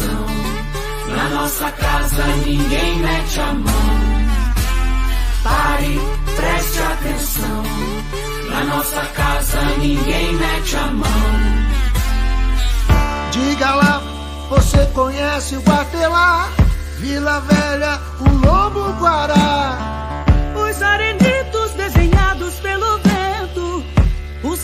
atenção. Na nossa casa ninguém mete a mão. Pare, preste atenção. Na nossa casa ninguém mete a mão. Diga lá, você conhece o Guatelá? Vila Velha, o Lobo Guará. Os arenitos desenhados pelo vento.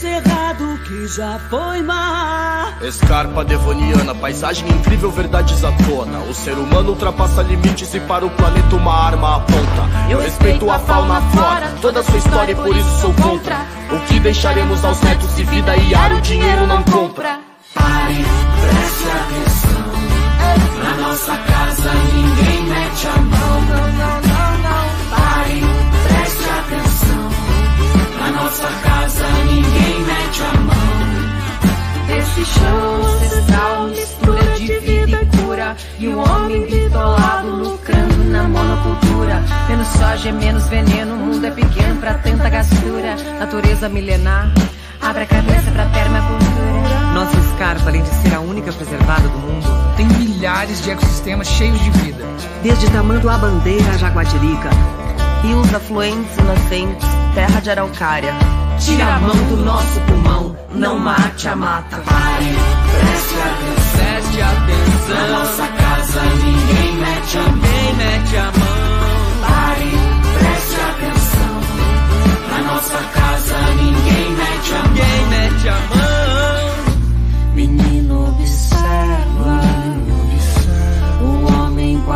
Cerrado que já foi mar. Escarpa devoniana, paisagem incrível, verdades à tona. O ser humano ultrapassa limites e para o planeta uma arma aponta. Eu respeito a fauna, a flora, toda a sua história e por isso sou contra. O que deixaremos aos netos se vida e ar o dinheiro não compra? Pare, preste atenção. Na nossa casa ninguém mete a mão. Nossa casa ninguém mete a mão. Esse chão ancestral, mistura de vida e cura. E o homem bitolado lucrando na monocultura. Menos soja, menos veneno, o mundo é pequeno pra tanta gastura. Natureza milenar, abre a cabeça pra permacultura. Nossa escarpa, além de ser a única preservada do mundo, tem milhares de ecossistemas cheios de vida. Desde Tamanduá Bandeira a Jaguatirica, rios afluentes e nascentes, terra de araucária. Tira a mão do nosso pulmão, não mate a mata. Pare, preste atenção. Preste atenção. Na nossa casa ninguém mete a mão. Mete a mão. Pare, preste atenção. Na nossa casa ninguém mete a mão. Ninguém mete a mão.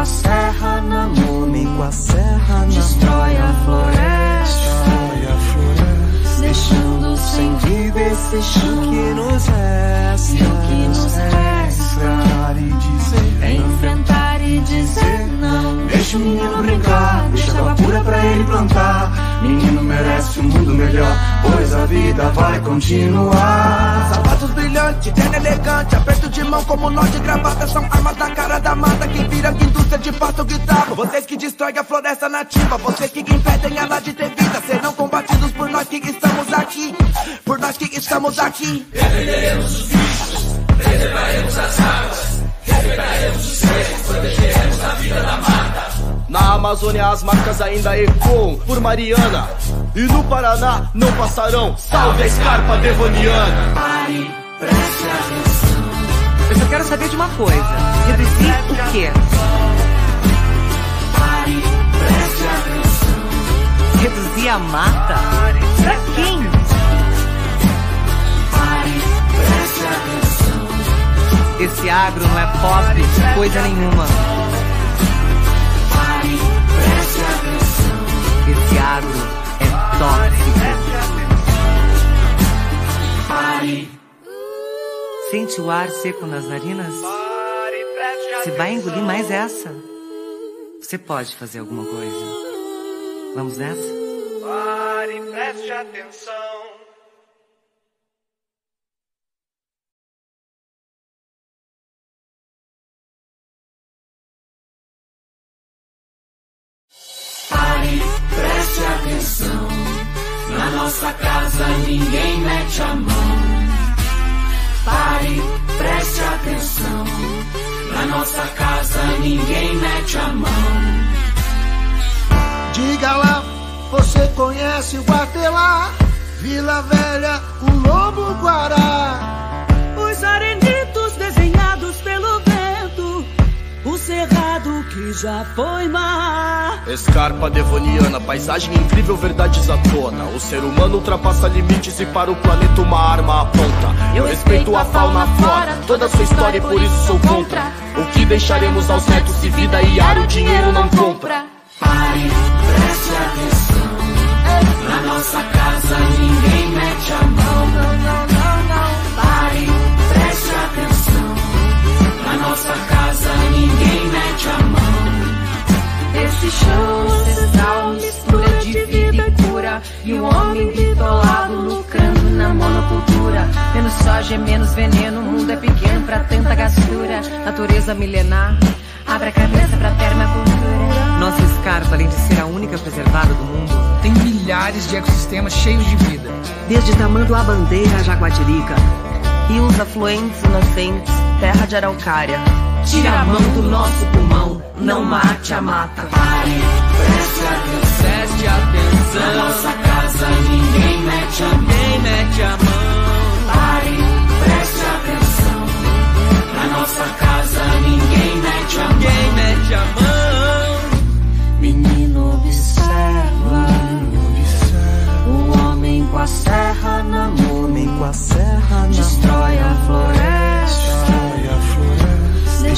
A serra na mão, Homem com a serra na destrói a floresta, Olha a floresta. deixando sem Vida esse chão que nos resta. O que nos resta Enfrentar e dizer enfrentar e dizer não. Deixa o menino brincar, deixa água pura pra ele plantar. Menino merece um mundo melhor, pois a vida vai continuar. Sapatos brilhantes, terno elegante, aperto de mão como nó de gravata São armas na cara da mata, quem vira indústria de pasto guitarra. Vocês que destroem a floresta nativa, vocês que impedem ela de ter vida Serão combatidos por nós que estamos aqui, por nós que estamos aqui Na Amazônia as marcas ainda ecoam por Mariana. E no Paraná não passarão. Salve a escarpa devoniana! Pare, preste atenção. Eu só quero saber de uma coisa: reduzir o quê? Pare, preste atenção. Reduzir a mata? Pra quem? Pare, preste atenção. Esse agro não é pop, coisa nenhuma. Esse agro é tóxico. Pare, Sente o ar seco nas narinas? Você vai engolir mais essa? Você pode fazer alguma coisa. Vamos nessa? Pare, preste atenção atenção. Na nossa casa ninguém mete a mão. Pare, preste atenção. Na nossa casa ninguém mete a mão. Diga lá, você conhece o Guatelá? Vila Velha, o Lobo Guará. Que já foi mar. Escarpa devoniana, paisagem incrível, verdades à tona. O ser humano ultrapassa limites e para o planeta uma arma aponta. Eu respeito a fauna, a flora, toda a sua história e por isso sou contra. O que deixaremos aos netos se vida e ar o dinheiro não compra? Pare, preste atenção. Na nossa casa ninguém mete a mão. Esse chão ancestral, mistura de vida e cura. E o homem bitolado lucrando na monocultura. Menos soja, menos veneno, o mundo é pequeno pra tanta gastura. Natureza milenar, abre a cabeça pra permacultura. Nossa escarpa, além de ser a única preservada do mundo, Tem milhares de ecossistemas cheios de vida. desde Tamanduá Bandeira a Jaguatirica, rios afluentes e nascentes, terra de araucária. Tira a mão do nosso pulmão, não mate a mata. Pare, preste atenção. Preste atenção. Na nossa casa ninguém mete a mão. Ninguém mete a mão. Pare, preste atenção. Na nossa casa ninguém mete a mão. Ninguém mete a mão. Menino observa, o homem com a serra na mão, Homem com a serra na destrói a floresta, Destrói a floresta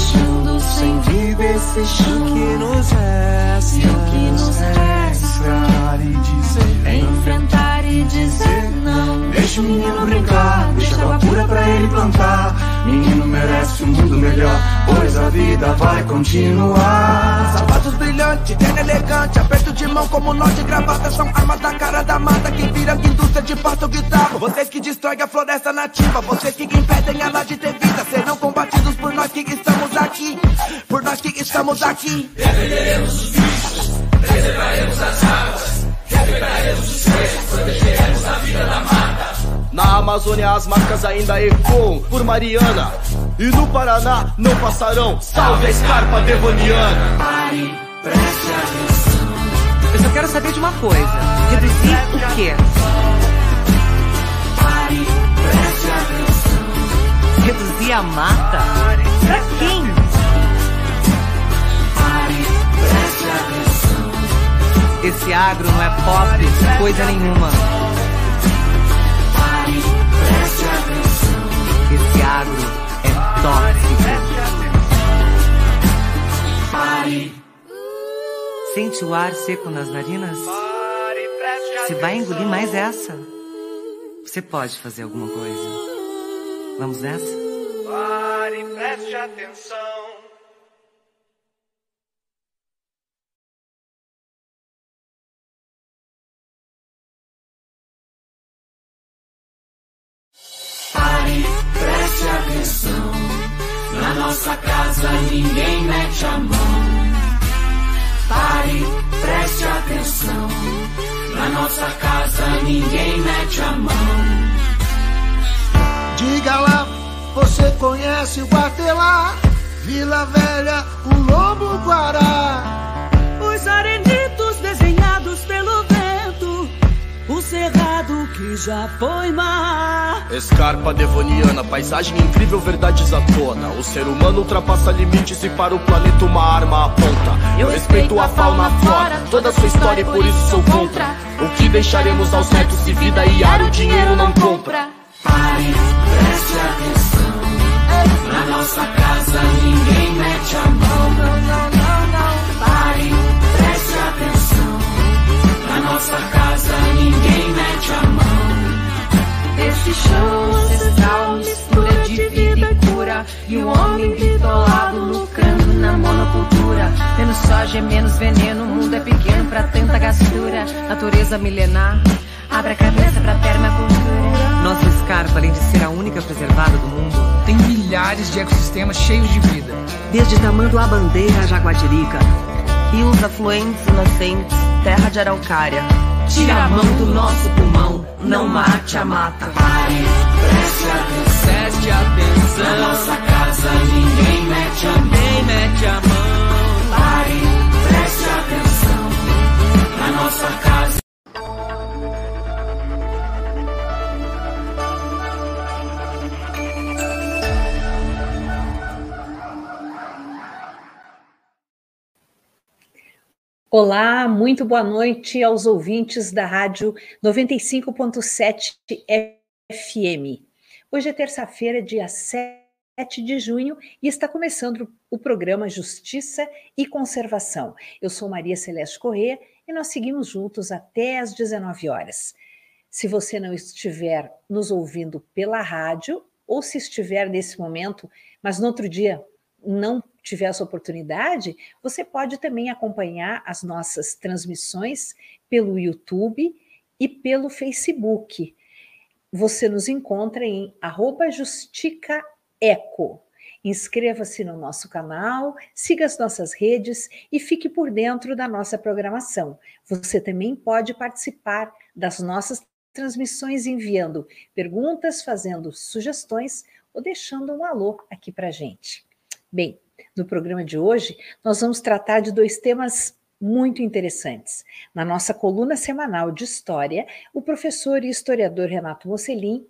deixando sem vida esse chão que nos resta E o que nos resta Enfrentar e dizer é enfrentar e dizer não. Deixa o menino brincar, deixa água pura pra ele plantar. Menino merece um mundo melhor, pois a vida vai continuar. Sapatos brilhantes, terno elegante, aperto de mão como nó de gravata São armas na cara da mata, que vira indústria de pasto guitarra Vocês que destroem a floresta nativa, vocês que impedem ela de ter vida Serão combatidos por nós que estamos aqui, por nós que estamos aqui Na Amazônia as marcas ainda ecoam por Mariana. E no Paraná não passarão. Salve a escarpa devoniana. Eu só quero saber de uma coisa. Reduzir o quê? Reduzir a mata? Esse agro não é pop, coisa nenhuma. Esse agro é tóxico. Sente o ar seco nas narinas? Você vai engolir mais essa? Você pode fazer alguma coisa. Vamos nessa? Pare, preste atenção. Casa ninguém mete a mão. Pare, preste atenção. Na nossa casa ninguém mete a mão. Diga lá, você conhece o Guatelá, Vila Velha, o Lobo Guará. Os arenitos o cerrado que já foi mar. Escarpa devoniana, paisagem incrível, verdades à tona. O ser humano ultrapassa limites e para o planeta uma arma aponta. Eu respeito a fauna, a flora, toda a sua história e por isso sou contra. O que deixaremos aos netos se vida e ar o dinheiro não compra? Pare, preste atenção. Na nossa casa ninguém mete a mão. Nossa casa ninguém mete a mão. Esse chão ancestral, mistura de vida e cura. E o homem bitolado lucrando na monocultura. Menos soja, menos veneno, o mundo é pequeno pra tanta gastura. Natureza milenar, abre a cabeça pra permacultura. Nossa escarpa, além de ser a única preservada do mundo, Tem milhares de ecossistemas cheios de vida. Desde Tamanduá Bandeira a Jaguatirica, rios afluentes e nascentes, terra de araucária. Tira a mão do nosso pulmão, não mate a mata. Pare, preste atenção. Preste atenção. Na nossa casa ninguém mete a mão. Ninguém mete a mão. Pare, preste atenção. Na nossa casa. Olá, muito boa noite aos ouvintes da Rádio 95.7 FM. Hoje é terça-feira, dia 7 de junho, e está começando o programa Justiça e Conservação. Eu sou Maria Celeste Corrêa e nós seguimos juntos até às 19 horas. Se você não estiver nos ouvindo pela rádio, ou se estiver nesse momento, mas no outro dia não tiver essa oportunidade, você pode também acompanhar as nossas transmissões pelo YouTube e pelo Facebook. Você nos encontra em justicaeco. Inscreva-se no nosso canal, siga as nossas redes e fique por dentro da nossa programação. Você também pode participar das nossas transmissões enviando perguntas, fazendo sugestões ou deixando um alô aqui para gente. Bem, No programa de hoje, nós vamos tratar de dois temas muito interessantes. Na nossa coluna semanal de história, o professor e historiador Renato Mocelin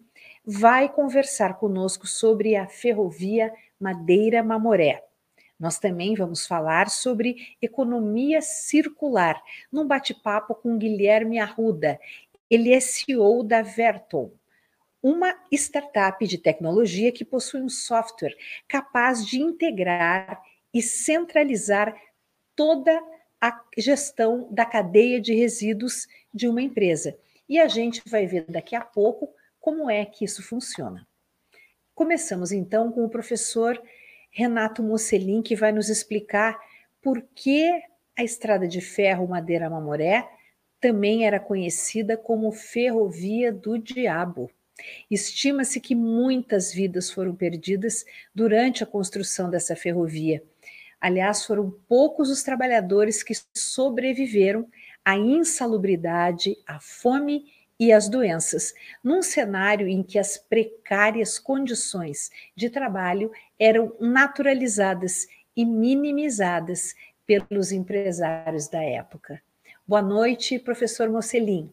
vai conversar conosco sobre a ferrovia Madeira Mamoré. Nós também vamos falar sobre economia circular, num bate-papo com Guilherme Arruda. Ele é CEO da Verton, uma startup de tecnologia que possui um software capaz de integrar e centralizar toda a gestão da cadeia de resíduos de uma empresa. E a gente vai ver daqui a pouco como é que isso funciona. Começamos então com o professor Renato Mocelin, que vai nos explicar por que a estrada de ferro Madeira Mamoré também era conhecida como Ferrovia do Diabo. Estima-se que muitas vidas foram perdidas durante a construção dessa ferrovia Aliás, foram poucos os trabalhadores que sobreviveram à insalubridade, à fome e às doenças, num cenário em que as precárias condições de trabalho eram naturalizadas e minimizadas pelos empresários da época. Boa noite, professor Mocelin.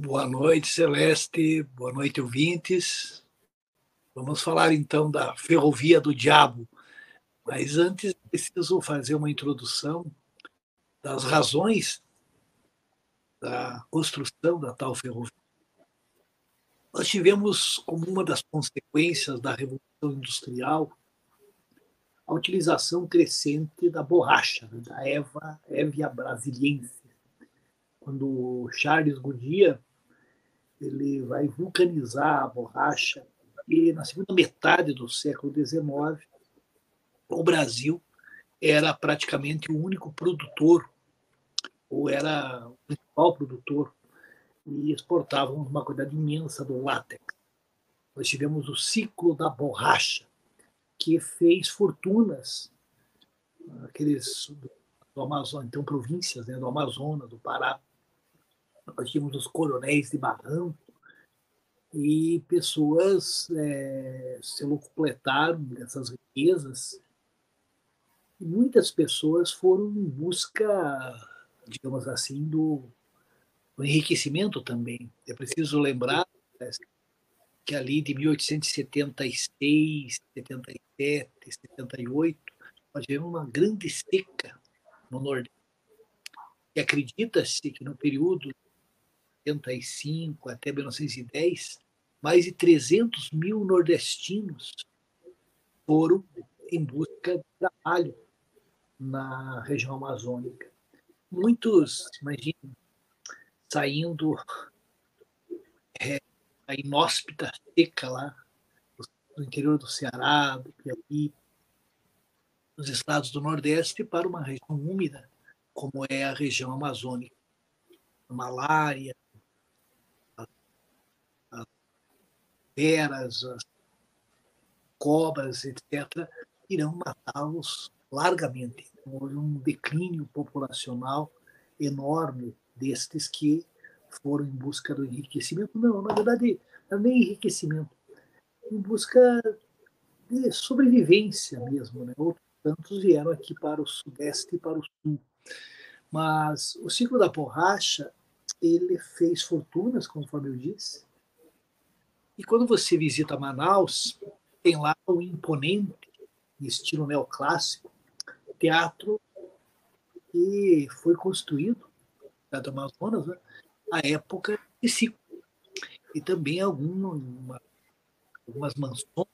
Boa noite, Celeste. Boa noite, ouvintes. Vamos falar então da Ferrovia do Diabo, mas antes, preciso fazer uma introdução das razões da construção da tal ferrovia. Nós tivemos como uma das consequências da Revolução Industrial a utilização crescente da borracha, né, da Eva, Evia brasiliense. Quando Charles Goodyear ele vai vulcanizar a borracha e na segunda metade do século XIX o Brasil era praticamente o único produtor, ou era o principal produtor, e exportávamos uma quantidade imensa do látex. Nós tivemos o ciclo da borracha, que fez fortunas, aqueles do Amazonas, então províncias né, do Amazonas, do Pará. Nós tínhamos os coronéis de barranco, e pessoas é, se locupletaram dessas riquezas muitas pessoas foram em busca, digamos assim, do, do enriquecimento também. É preciso lembrar que ali de 1876, 77, 78, nós tivemos uma grande seca no Nordeste. E acredita-se que no período de 75 até 1910, mais de 300 mil nordestinos foram em busca de trabalho na região amazônica. Muitos, imagina, saindo é, a inóspita seca lá, no interior do Ceará, do Piauí, nos estados do Nordeste, para uma região úmida, como é a região amazônica. Malária, feras, as cobras, etc., irão matá-los largamente. Houve um declínio populacional enorme destes que foram em busca do enriquecimento. Não, na verdade, não é nem enriquecimento, em busca de sobrevivência mesmo. Né? Outros tantos vieram aqui para o sudeste e para o sul. Mas o ciclo da borracha, ele fez fortunas, conforme eu disse. E quando você visita Manaus, tem lá o imponente, estilo neoclássico, teatro que foi construído na Amazonas né, à época de ciclo. E também alguma, algumas mansões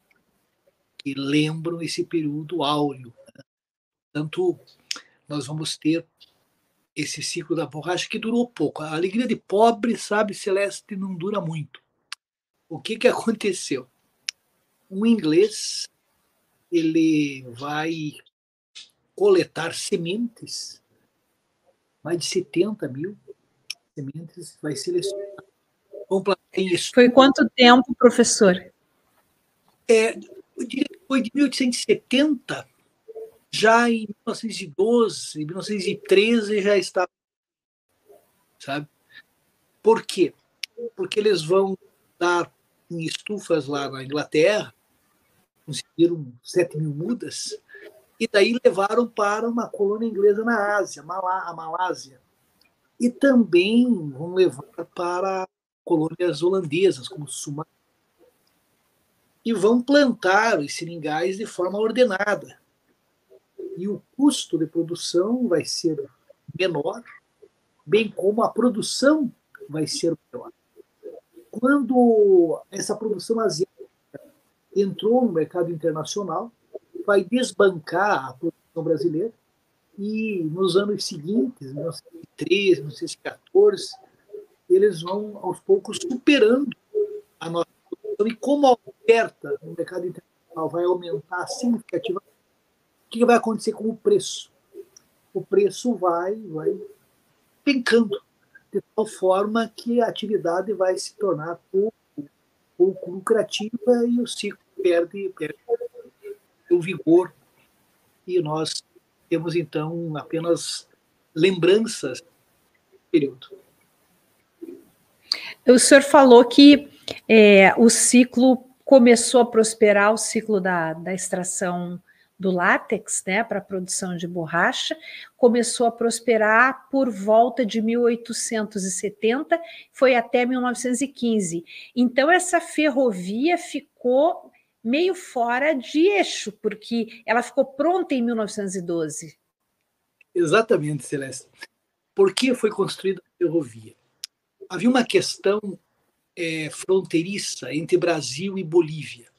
que lembram esse período áureo. Né? Tanto nós vamos ter esse ciclo da borracha que durou pouco. A alegria de pobre, sabe, Celeste, não dura muito. O que, que aconteceu? Um inglês ele vai coletar sementes, mais de 70 mil sementes, vai selecionar. Foi quanto tempo, professor? É, foi de 1870, já em 1912, 1913 já estava, sabe? Por quê? Porque eles vão dar em estufas lá na Inglaterra, conseguiram 7 mil mudas, e daí levaram para uma colônia inglesa na Ásia, a Malásia. E também vão levar para colônias holandesas, como Sumatra. E vão plantar os seringais de forma ordenada. E o custo de produção vai ser menor, bem como a produção vai ser menor. Quando essa produção asiática entrou no mercado internacional, vai desbancar a produção brasileira e nos anos seguintes, 1913, 1914, eles vão aos poucos superando a nossa produção e como a oferta no mercado internacional vai aumentar significativamente, o que vai acontecer com o preço? O preço vai, vai pencando de tal forma que a atividade vai se tornar pouco, pouco lucrativa e o ciclo perde, perde o vigor e nós temos então apenas lembranças do período. O senhor falou que é, o ciclo começou a prosperar, o ciclo da, da extração do látex, né, para a produção de borracha, começou a prosperar por volta de 1870, foi até 1915. Então essa ferrovia ficou meio fora de eixo, porque ela ficou pronta em 1912. Exatamente, Celeste. Por que foi construída a ferrovia? Havia uma questão é, fronteiriça entre Brasil e Bolívia.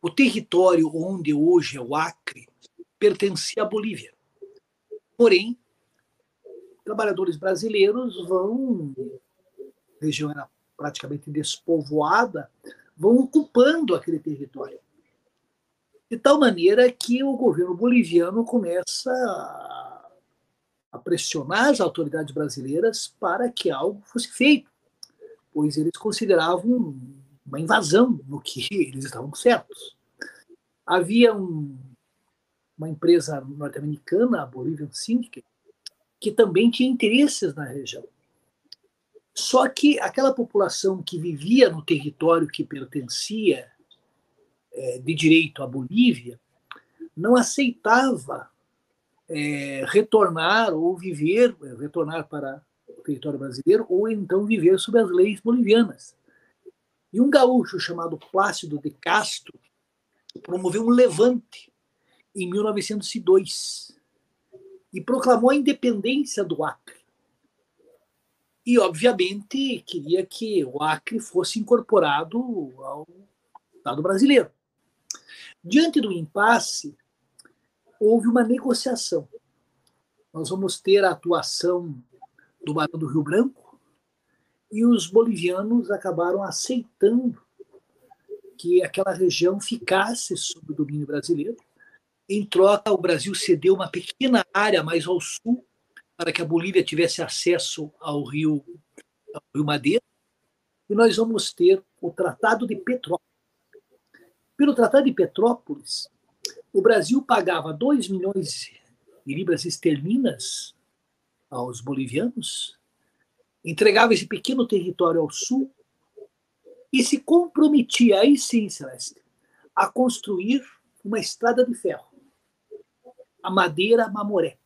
O território onde hoje é o Acre pertencia à Bolívia. Porém, trabalhadores brasileiros vão, a região era praticamente despovoada, vão ocupando aquele território. De tal maneira que o governo boliviano começa a pressionar as autoridades brasileiras para que algo fosse feito, pois eles consideravam uma invasão no que eles estavam certos. Havia um, uma empresa norte-americana, a Bolivian Syndicate, que também tinha interesses na região. Só que aquela população que vivia no território que pertencia é, de direito à Bolívia não aceitava é, retornar ou viver, é, retornar para o território brasileiro ou então viver sob as leis bolivianas. E um gaúcho chamado Plácido de Castro promoveu um levante em 1902 e proclamou a independência do Acre e, obviamente, queria que o Acre fosse incorporado ao Estado brasileiro. Diante do impasse, houve uma negociação. Nós vamos ter a atuação do Barão do Rio Branco e os bolivianos acabaram aceitando que aquela região ficasse sob o domínio brasileiro. Em troca, o Brasil cedeu uma pequena área mais ao sul para que a Bolívia tivesse acesso ao rio, ao rio Madeira, e nós vamos ter o Tratado de Petrópolis. Pelo Tratado de Petrópolis, o Brasil pagava 2 milhões de libras esterlinas aos bolivianos, entregava esse pequeno território ao sul e se comprometia, aí sim, Celeste, a construir uma estrada de ferro, a Madeira Mamoré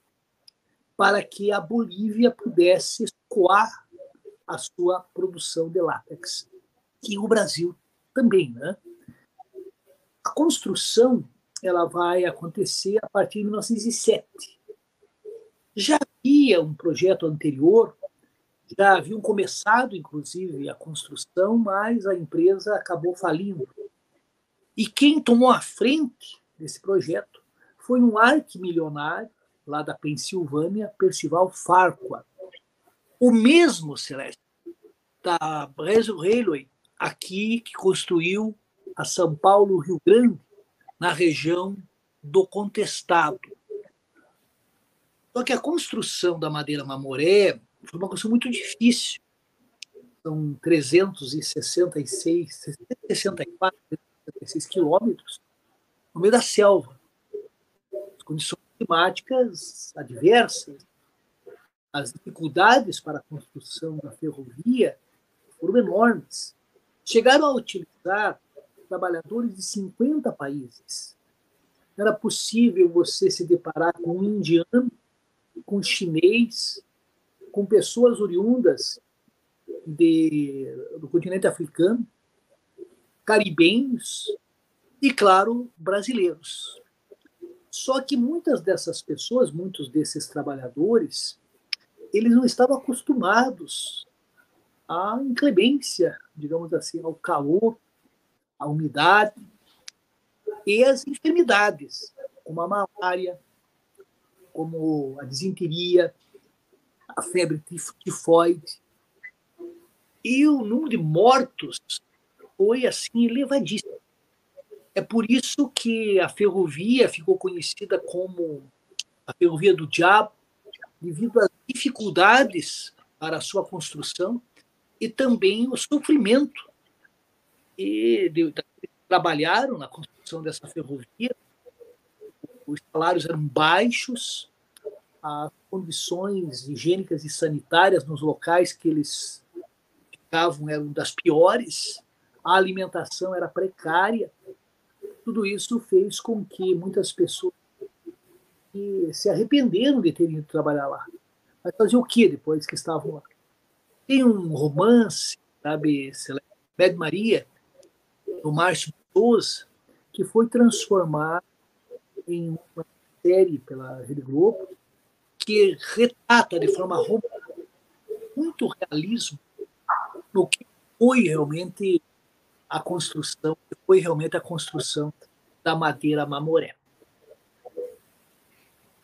para que a Bolívia pudesse escoar a sua produção de látex. E o Brasil também, né? A construção ela vai acontecer a partir de 1907. Já havia um projeto anterior, já haviam começado, inclusive, a construção, mas a empresa acabou falindo. E quem tomou a frente desse projeto foi um arquimilionário lá da Pensilvânia, Percival Farquhar. O mesmo, Celeste, da Brazil Railway, aqui que construiu a São Paulo, Rio Grande, na região do Contestado. Só que a construção da madeira mamoré foi uma construção muito difícil. São 366, 64, 66 quilômetros no meio da selva. As condições climáticas adversas, as dificuldades para a construção da ferrovia foram enormes. Chegaram a utilizar trabalhadores de 50 países. era possível você se deparar com um indiano, com um chinês, com pessoas oriundas de, do continente africano, caribenhos e, claro, brasileiros. Só que muitas dessas pessoas, muitos desses trabalhadores, eles não estavam acostumados à inclemência, digamos assim, ao calor, à umidade e às enfermidades, como a malária, como a disenteria, a febre tifoide. E o número de mortos foi assim elevadíssimo. É por isso que a ferrovia ficou conhecida como a ferrovia do diabo, devido às dificuldades para a sua construção e também o sofrimento. E de, de, trabalharam na construção dessa ferrovia, os salários eram baixos, as condições higiênicas e sanitárias nos locais que eles ficavam eram das piores, a alimentação era precária. Tudo isso fez com que muitas pessoas se arrependeram de terem ido trabalhar lá. Mas fazer o que depois que estavam lá? Tem um romance, sabe, Med Maria, do Márcio Souza, que foi transformado em uma série pela Rede Globo, que retrata de forma muito realismo no que foi realmente a construção, foi realmente a construção da madeira mamoré.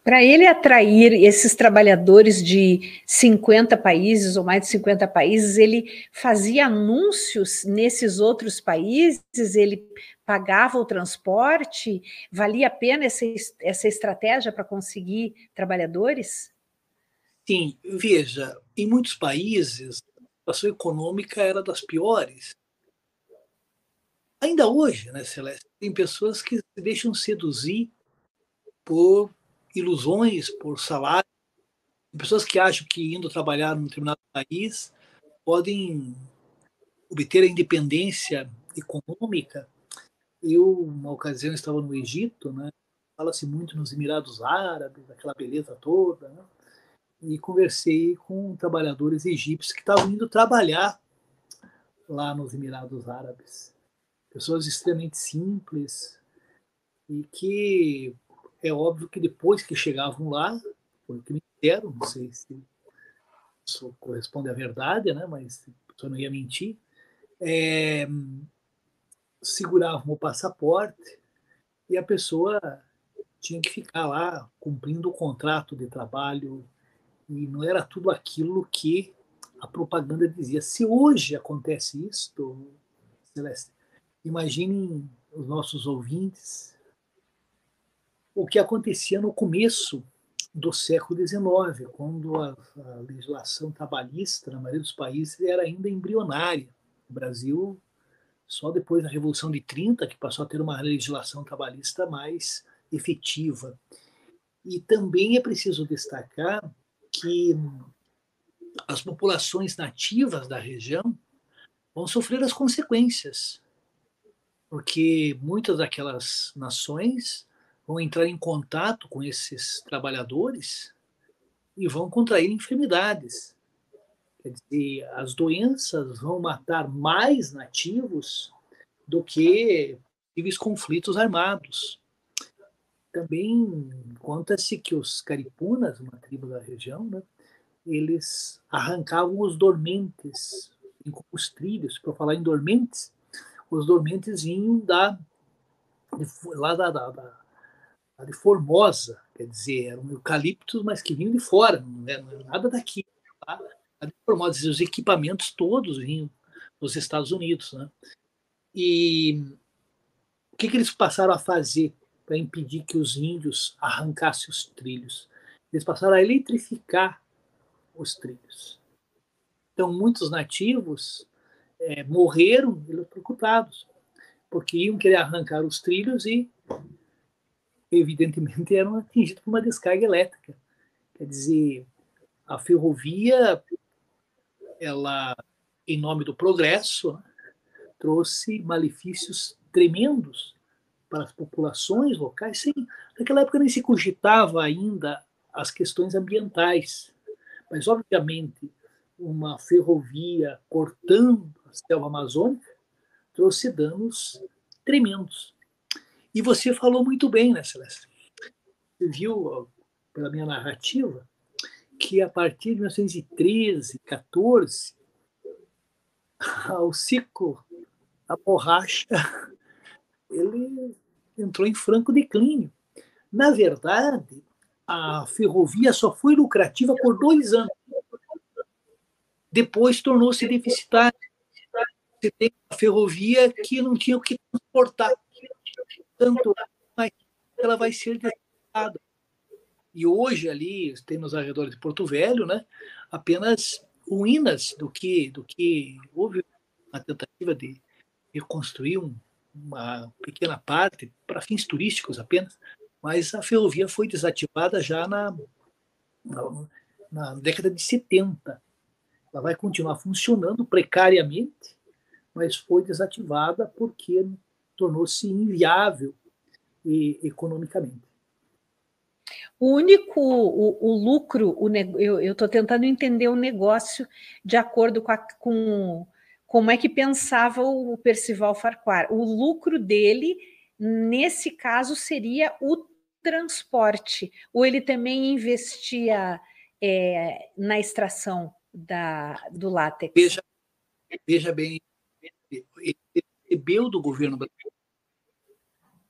Para ele atrair esses trabalhadores de 50 países ou mais de 50 países, ele fazia anúncios nesses outros países, ele pagava o transporte, valia a pena essa, essa estratégia para conseguir trabalhadores? Sim, veja, em muitos países a situação econômica era das piores. Ainda hoje, né, Celeste, tem pessoas que se deixam seduzir por ilusões, por salário. Tem pessoas que acham que indo trabalhar num determinado país podem obter a independência econômica. Eu, uma ocasião, estava no Egito, né? fala-se muito nos Emirados Árabes, aquela beleza toda, né? e conversei com trabalhadores egípcios que estavam indo trabalhar lá nos Emirados Árabes. Pessoas extremamente simples e que é óbvio que depois que chegavam lá, foi o que me disseram, não sei se isso corresponde à verdade, né? mas pessoa não ia mentir, é, seguravam o passaporte e a pessoa tinha que ficar lá cumprindo o contrato de trabalho e não era tudo aquilo que a propaganda dizia. Se hoje acontece isso, Celeste, imaginem os nossos ouvintes o que acontecia no começo do século XIX, quando a, a, legislação trabalhista, na maioria dos países, era ainda embrionária. O Brasil, só depois da Revolução de 30, que passou a ter uma legislação trabalhista mais efetiva. E também é preciso destacar que as populações nativas da região vão sofrer as consequências, porque muitas daquelas nações vão entrar em contato com esses trabalhadores e vão contrair enfermidades. Quer dizer, as doenças vão matar mais nativos do que possíveis conflitos armados. Também conta-se que os caripunas, uma tribo da região, né, eles arrancavam os dormentes os trilhos. Para falar em dormentes, os dormentes vinham da, lá da, da, da de Formosa, quer dizer, eram eucaliptos, mas que vinham de fora, não era, não era nada daqui. Tá? A os equipamentos todos vinham dos Estados Unidos. Né? E o que, que eles passaram a fazer para impedir que os índios arrancassem os trilhos? Eles passaram a eletrificar os trilhos. Então, muitos nativos é, morreram eletrocutados, porque iam querer arrancar os trilhos e evidentemente eram atingidos por uma descarga elétrica. Quer dizer, a ferrovia, ela, em nome do progresso, trouxe malefícios tremendos para as populações locais, sem, naquela época nem se cogitava ainda as questões ambientais. Mas, obviamente, uma ferrovia cortando a selva amazônica trouxe danos tremendos. E você falou muito bem, né, Celeste? Você viu, pela minha narrativa, que a partir de 1913, 14, o ciclo da borracha ele entrou em franco declínio. Na verdade, a ferrovia só foi lucrativa por dois anos. Depois tornou-se deficitária. Você tem uma ferrovia que não tinha o que transportar. Tanto mas ela vai ser deficitada. E hoje ali, tem nos arredores de Porto Velho, né, apenas ruínas do que, do que houve uma tentativa de reconstruir um, uma pequena parte para fins turísticos apenas, mas a ferrovia foi desativada já na, na, na década de 70. Ela vai continuar funcionando precariamente, mas foi desativada porque tornou-se inviável e, economicamente. O único, o, o lucro, o, eu estou tentando entender o negócio de acordo com, a, com como é que pensava o Percival Farquhar. O lucro dele, nesse caso, seria o transporte, ou ele também investia é, na extração da, do látex? Veja, veja bem, ele recebeu do governo brasileiro,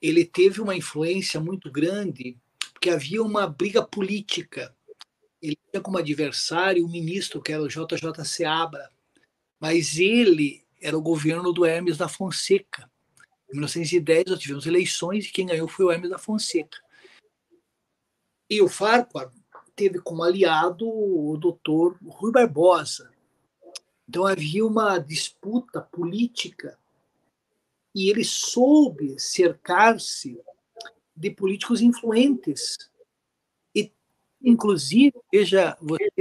ele teve uma influência muito grande porque havia uma briga política. Ele tinha como adversário o ministro, que era o JJ Seabra, mas ele era o governo do Hermes da Fonseca. Em 1910 nós tivemos eleições e quem ganhou foi o Hermes da Fonseca. E o Farquhar teve como aliado o doutor Rui Barbosa. Então havia uma disputa política e ele soube cercar-se de políticos influentes. E, inclusive, veja, você,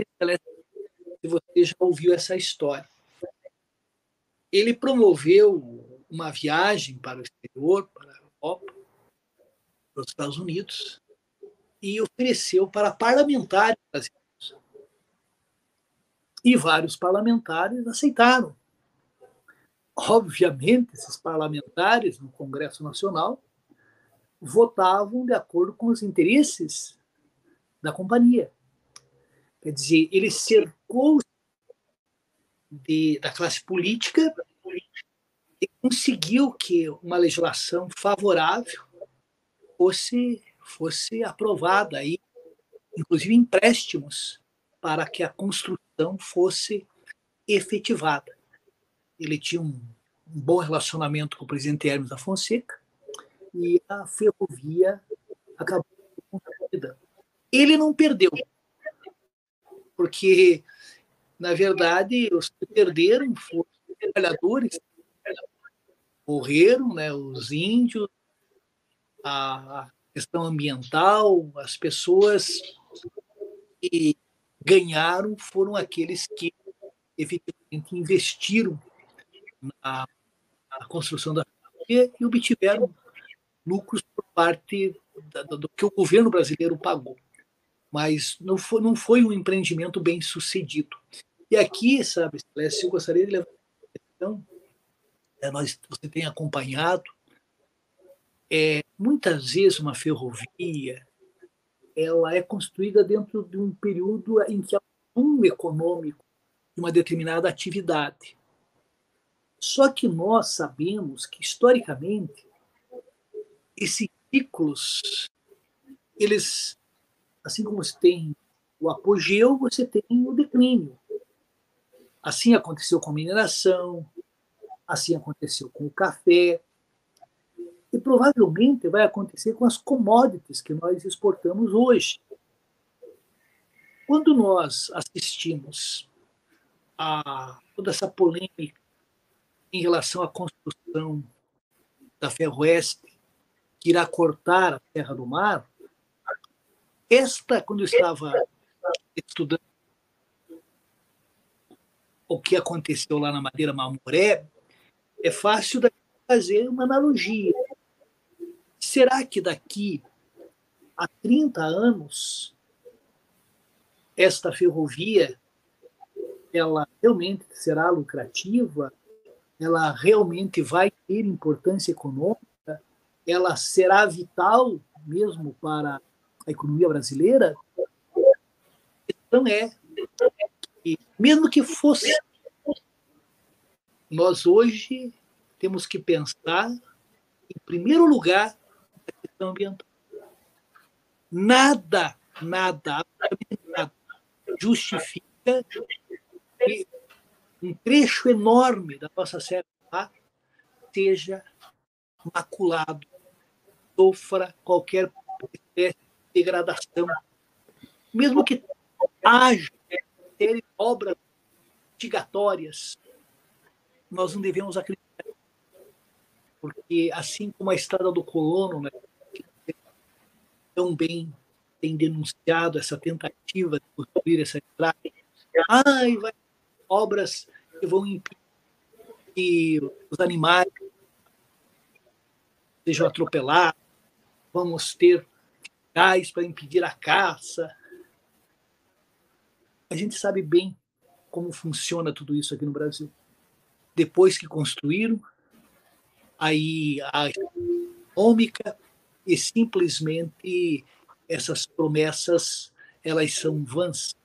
você já ouviu essa história. Ele promoveu uma viagem para o exterior, para a Europa, para os Estados Unidos, e ofereceu para parlamentares brasileiros. E vários parlamentares aceitaram. Obviamente, esses parlamentares no Congresso Nacional votavam de acordo com os interesses da companhia. Quer dizer, ele cercou de, da classe política e conseguiu que uma legislação favorável fosse, fosse aprovada, aí, inclusive empréstimos, para que a construção fosse efetivada. Ele tinha um, um bom relacionamento com o presidente Hermes da Fonseca, e a ferrovia acabou construída. Ele não perdeu, porque, na verdade, os que perderam foram os trabalhadores, morreram, né, os índios, a questão ambiental, as pessoas que ganharam foram aqueles que efetivamente investiram na, na construção da ferrovia e obtiveram lucros por parte da, do que o governo brasileiro pagou. Mas não foi, não foi um empreendimento bem sucedido. E aqui, sabe, Celeste, eu gostaria de levar a questão, é, nós, você tem acompanhado, é, muitas vezes uma ferrovia ela é construída dentro de um período em que há um econômico de uma determinada atividade. Só que nós sabemos que, historicamente, esses ciclos, eles, assim como você tem o apogeu, você tem o declínio. Assim aconteceu com a mineração, assim aconteceu com o café, e provavelmente vai acontecer com as commodities que nós exportamos hoje. Quando nós assistimos a toda essa polêmica em relação à construção da Ferroeste, que irá cortar a terra do mar, esta, quando eu estava estudando o que aconteceu lá na Madeira Mamoré, é fácil fazer uma analogia. será que daqui a 30 anos esta ferrovia ela realmente será lucrativa? Ela realmente vai ter importância econômica? Ela será vital mesmo para a economia brasileira? A questão é que, mesmo que fosse, nós hoje temos que pensar, em primeiro lugar, na questão ambiental. Nada, nada, nada, justifica que um trecho enorme da nossa serra seja maculado, sofra qualquer de degradação. Mesmo que haja obras mitigatórias, nós não devemos acreditar. Porque, assim como a estrada do colono, né, bem tem denunciado essa tentativa de construir essa estrada, ai, vai obras que vão impedir que os animais sejam atropelados, vamos ter gás para impedir a caça. A gente sabe bem como funciona tudo isso aqui no Brasil. Depois que construíram, aí a econômica e simplesmente essas promessas elas são vãs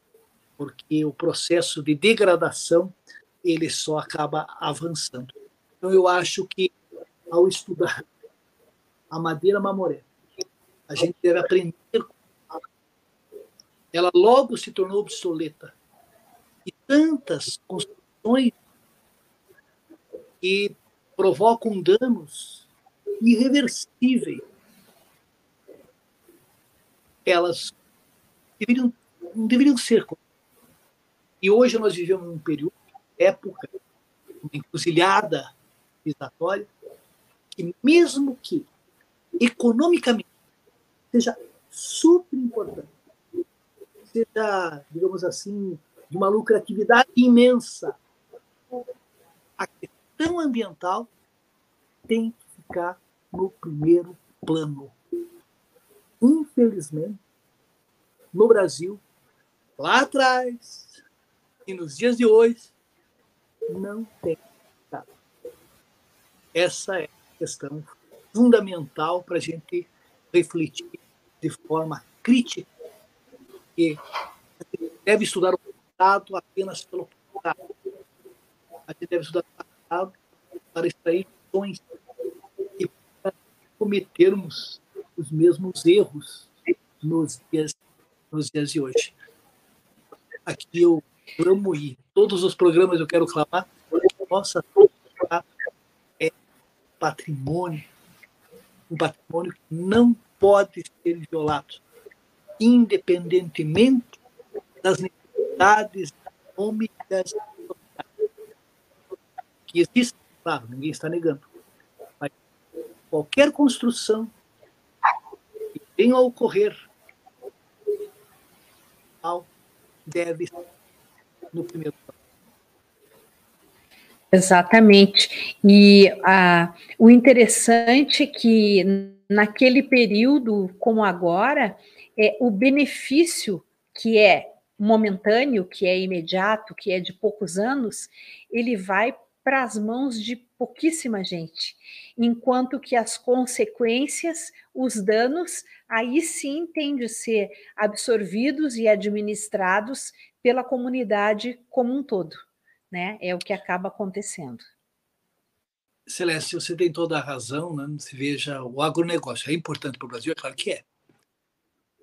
porque o processo de degradação ele só acaba avançando. Então eu acho que ao estudar a madeira mamoré, a gente deve aprender ela. Logo se tornou obsoleta. E tantas construções que provocam danos irreversíveis, elas deveriam, não deveriam ser e hoje nós vivemos um período, época, uma encruzilhada civilizatória, que mesmo que economicamente seja super importante, seja, digamos assim, de uma lucratividade imensa, a questão ambiental tem que ficar no primeiro plano. Infelizmente, no Brasil, lá atrás, e nos dias de hoje não tem. Essa é a questão fundamental para a gente refletir de forma crítica e deve estudar o passado apenas pelo passado. A gente deve estudar o passado para extrair lições e para cometermos os mesmos erros nos dias, nos dias de hoje. Aqui eu amo ir. Todos os programas eu quero clamar. Nossa é patrimônio, um patrimônio que não pode ser violado, independentemente das necessidades econômicas que existem. Claro, ninguém está negando. Mas qualquer construção que venha a ocorrer deve no primeiro Exatamente. E ah, o interessante é que naquele período, como agora, é o benefício que é momentâneo, que é imediato, que é de poucos anos, ele vai para as mãos de pouquíssima gente, enquanto que as consequências, os danos, aí sim têm de ser absorvidos e administrados pela comunidade como um todo, né? É o que acaba acontecendo. Celeste, você tem toda a razão, né? Se veja, o agronegócio é importante para o Brasil, é claro que é.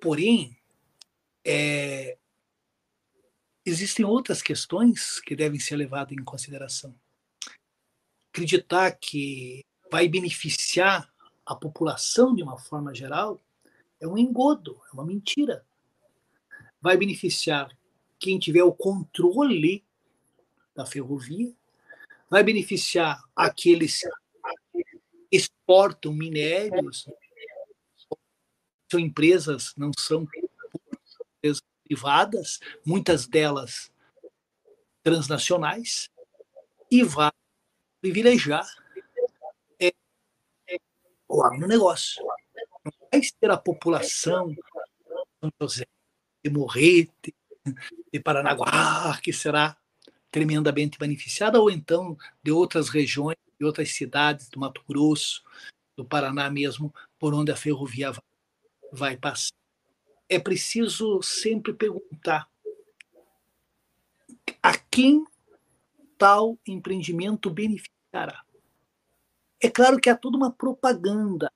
Porém, é, existem outras questões que devem ser levadas em consideração. Acreditar que vai beneficiar a população de uma forma geral é um engodo, é uma mentira. Vai beneficiar quem tiver o controle da ferrovia, vai beneficiar aqueles que exportam minérios, são empresas, não são empresas privadas, muitas delas transnacionais, e vai privilegiar é, é, o agronegócio. vai ser a população de de Morrete, de Paranaguá, que será tremendamente beneficiada, ou então de outras regiões, de outras cidades do Mato Grosso, do Paraná mesmo, por onde a ferrovia vai passar. É preciso sempre perguntar a quem tal empreendimento beneficiará. É claro que há toda uma propaganda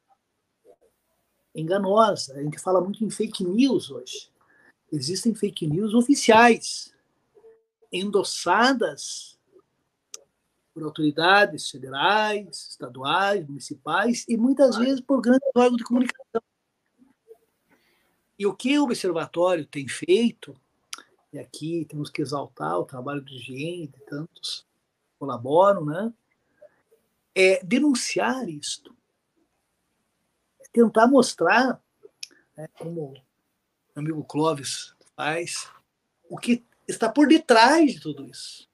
enganosa. A gente fala muito em fake news hoje. Existem fake news oficiais, endossadas por autoridades federais, estaduais, municipais e muitas vezes por grandes órgãos de comunicação. E o que o observatório tem feito, e aqui temos que exaltar o trabalho do GEM, de tantos colaboram, né? é denunciar isto. É tentar mostrar, né, como o amigo Clóvis faz, o que está por detrás de tudo isso.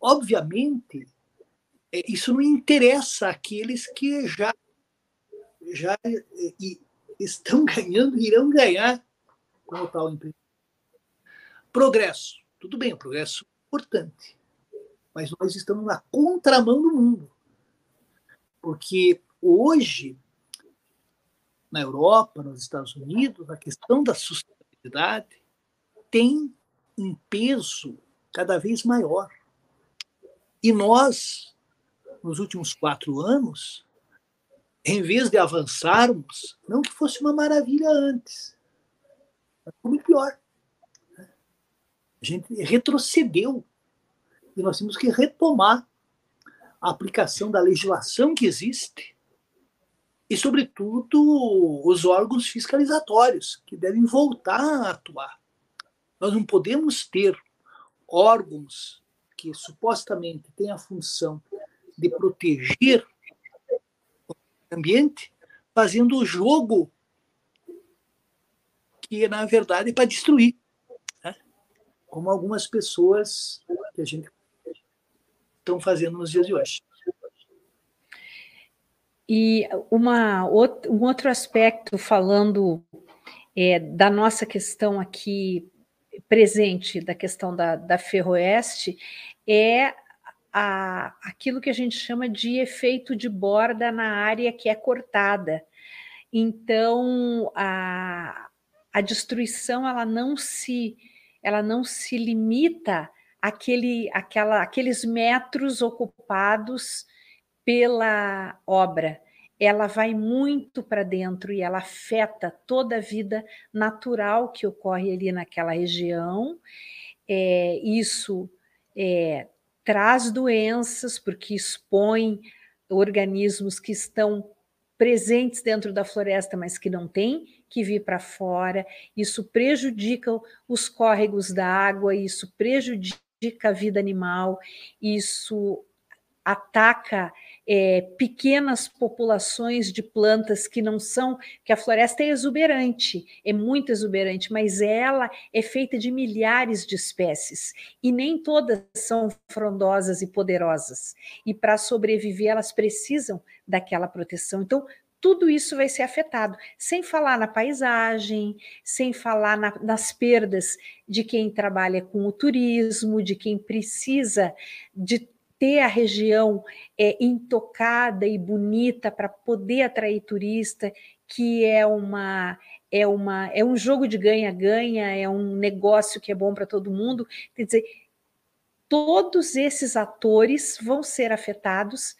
Obviamente, é, isso não interessa àqueles que já, já estão ganhando e irão ganhar com o tal. Progresso. Tudo bem, o progresso é importante mas nós estamos na contramão do mundo. Porque hoje, na Europa, nos Estados Unidos, a questão da sustentabilidade tem um peso cada vez maior. E nós, nos últimos quatro anos, em vez de avançarmos, não que fosse uma maravilha antes, mas como pior. A gente retrocedeu e nós temos que retomar a aplicação da legislação que existe e, sobretudo, os órgãos fiscalizatórios, que devem voltar a atuar. Nós não podemos ter órgãos que supostamente têm a função de proteger o ambiente, fazendo o jogo que, na verdade, é para destruir. Né? Como algumas pessoas que a gente estão fazendo nos dias de hoje. E uma, um outro aspecto, falando é, da nossa questão aqui presente, da questão da, da Ferroeste, é a, aquilo que a gente chama de efeito de borda na área que é cortada. Então, a, a destruição ela não se ela não se limita aquele, aquela, aqueles metros ocupados pela obra. Ela vai muito para dentro e ela afeta toda a vida natural que ocorre ali naquela região. É, isso é, traz doenças, porque expõe organismos que estão presentes dentro da floresta, mas que não têm que vir para fora. Isso prejudica os córregos da água, isso prejudica prejudica a vida animal, isso ataca é, pequenas populações de plantas que não são, que a floresta é exuberante, é muito exuberante, mas ela é feita de milhares de espécies e nem todas são frondosas e poderosas. E para sobreviver, elas precisam daquela proteção. Então, tudo isso vai ser afetado, sem falar na paisagem, sem falar na, nas perdas de quem trabalha com o turismo, de quem precisa de ter a região é, intocada e bonita para poder atrair turista, que é uma é uma é um jogo de ganha-ganha, é um negócio que é bom para todo mundo. Quer dizer, todos esses atores vão ser afetados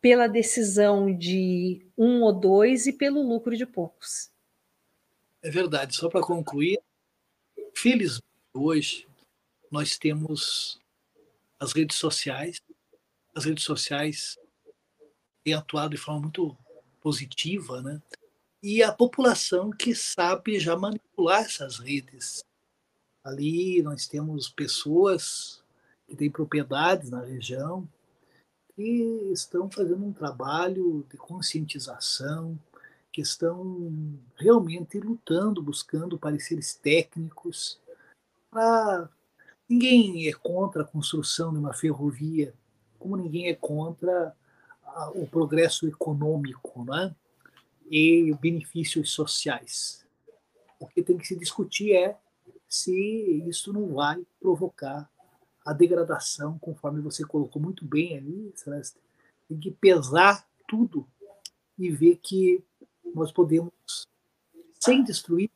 pela decisão de um ou dois e pelo lucro de poucos. É verdade. Só para concluir, felizmente hoje nós temos as redes sociais. As redes sociais têm atuado de forma muito positiva, né? E a população que sabe já manipular essas redes. Ali nós temos pessoas que têm propriedades na região, que estão fazendo um trabalho de conscientização, que estão realmente lutando, buscando pareceres técnicos. Pra... Ninguém é contra a construção de uma ferrovia, como ninguém é contra o progresso econômico, né? e benefícios sociais. O que tem que se discutir é se isso não vai provocar a degradação, conforme você colocou muito bem ali, Celeste. Tem que pesar tudo e ver que nós podemos, sem destruir,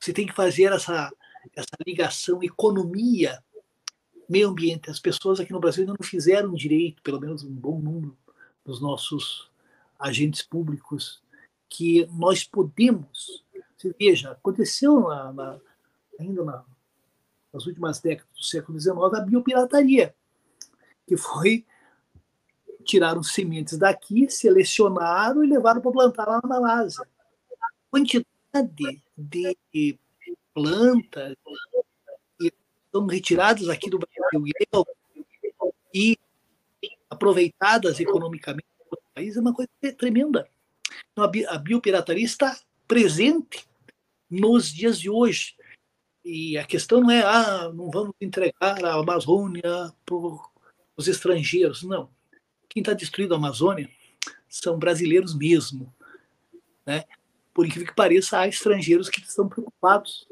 você tem que fazer essa, essa ligação economia, meio ambiente. As pessoas aqui no Brasil ainda não fizeram direito, pelo menos um bom número dos nossos agentes públicos, que nós podemos. Você veja, aconteceu na, na, ainda na, nas últimas décadas do século XIX a biopirataria, que foi tiraram sementes daqui, selecionaram e levaram para plantar lá na Malásia. A quantidade de plantas que são retiradas aqui do Brasil e aproveitadas economicamente no país é uma coisa tremenda. Então, a biopirataria está presente nos dias de hoje. E a questão não é, ah, não vamos entregar a Amazônia para os estrangeiros. Não. Quem está destruindo a Amazônia são brasileiros mesmo. Né? Por incrível que pareça, há estrangeiros que estão preocupados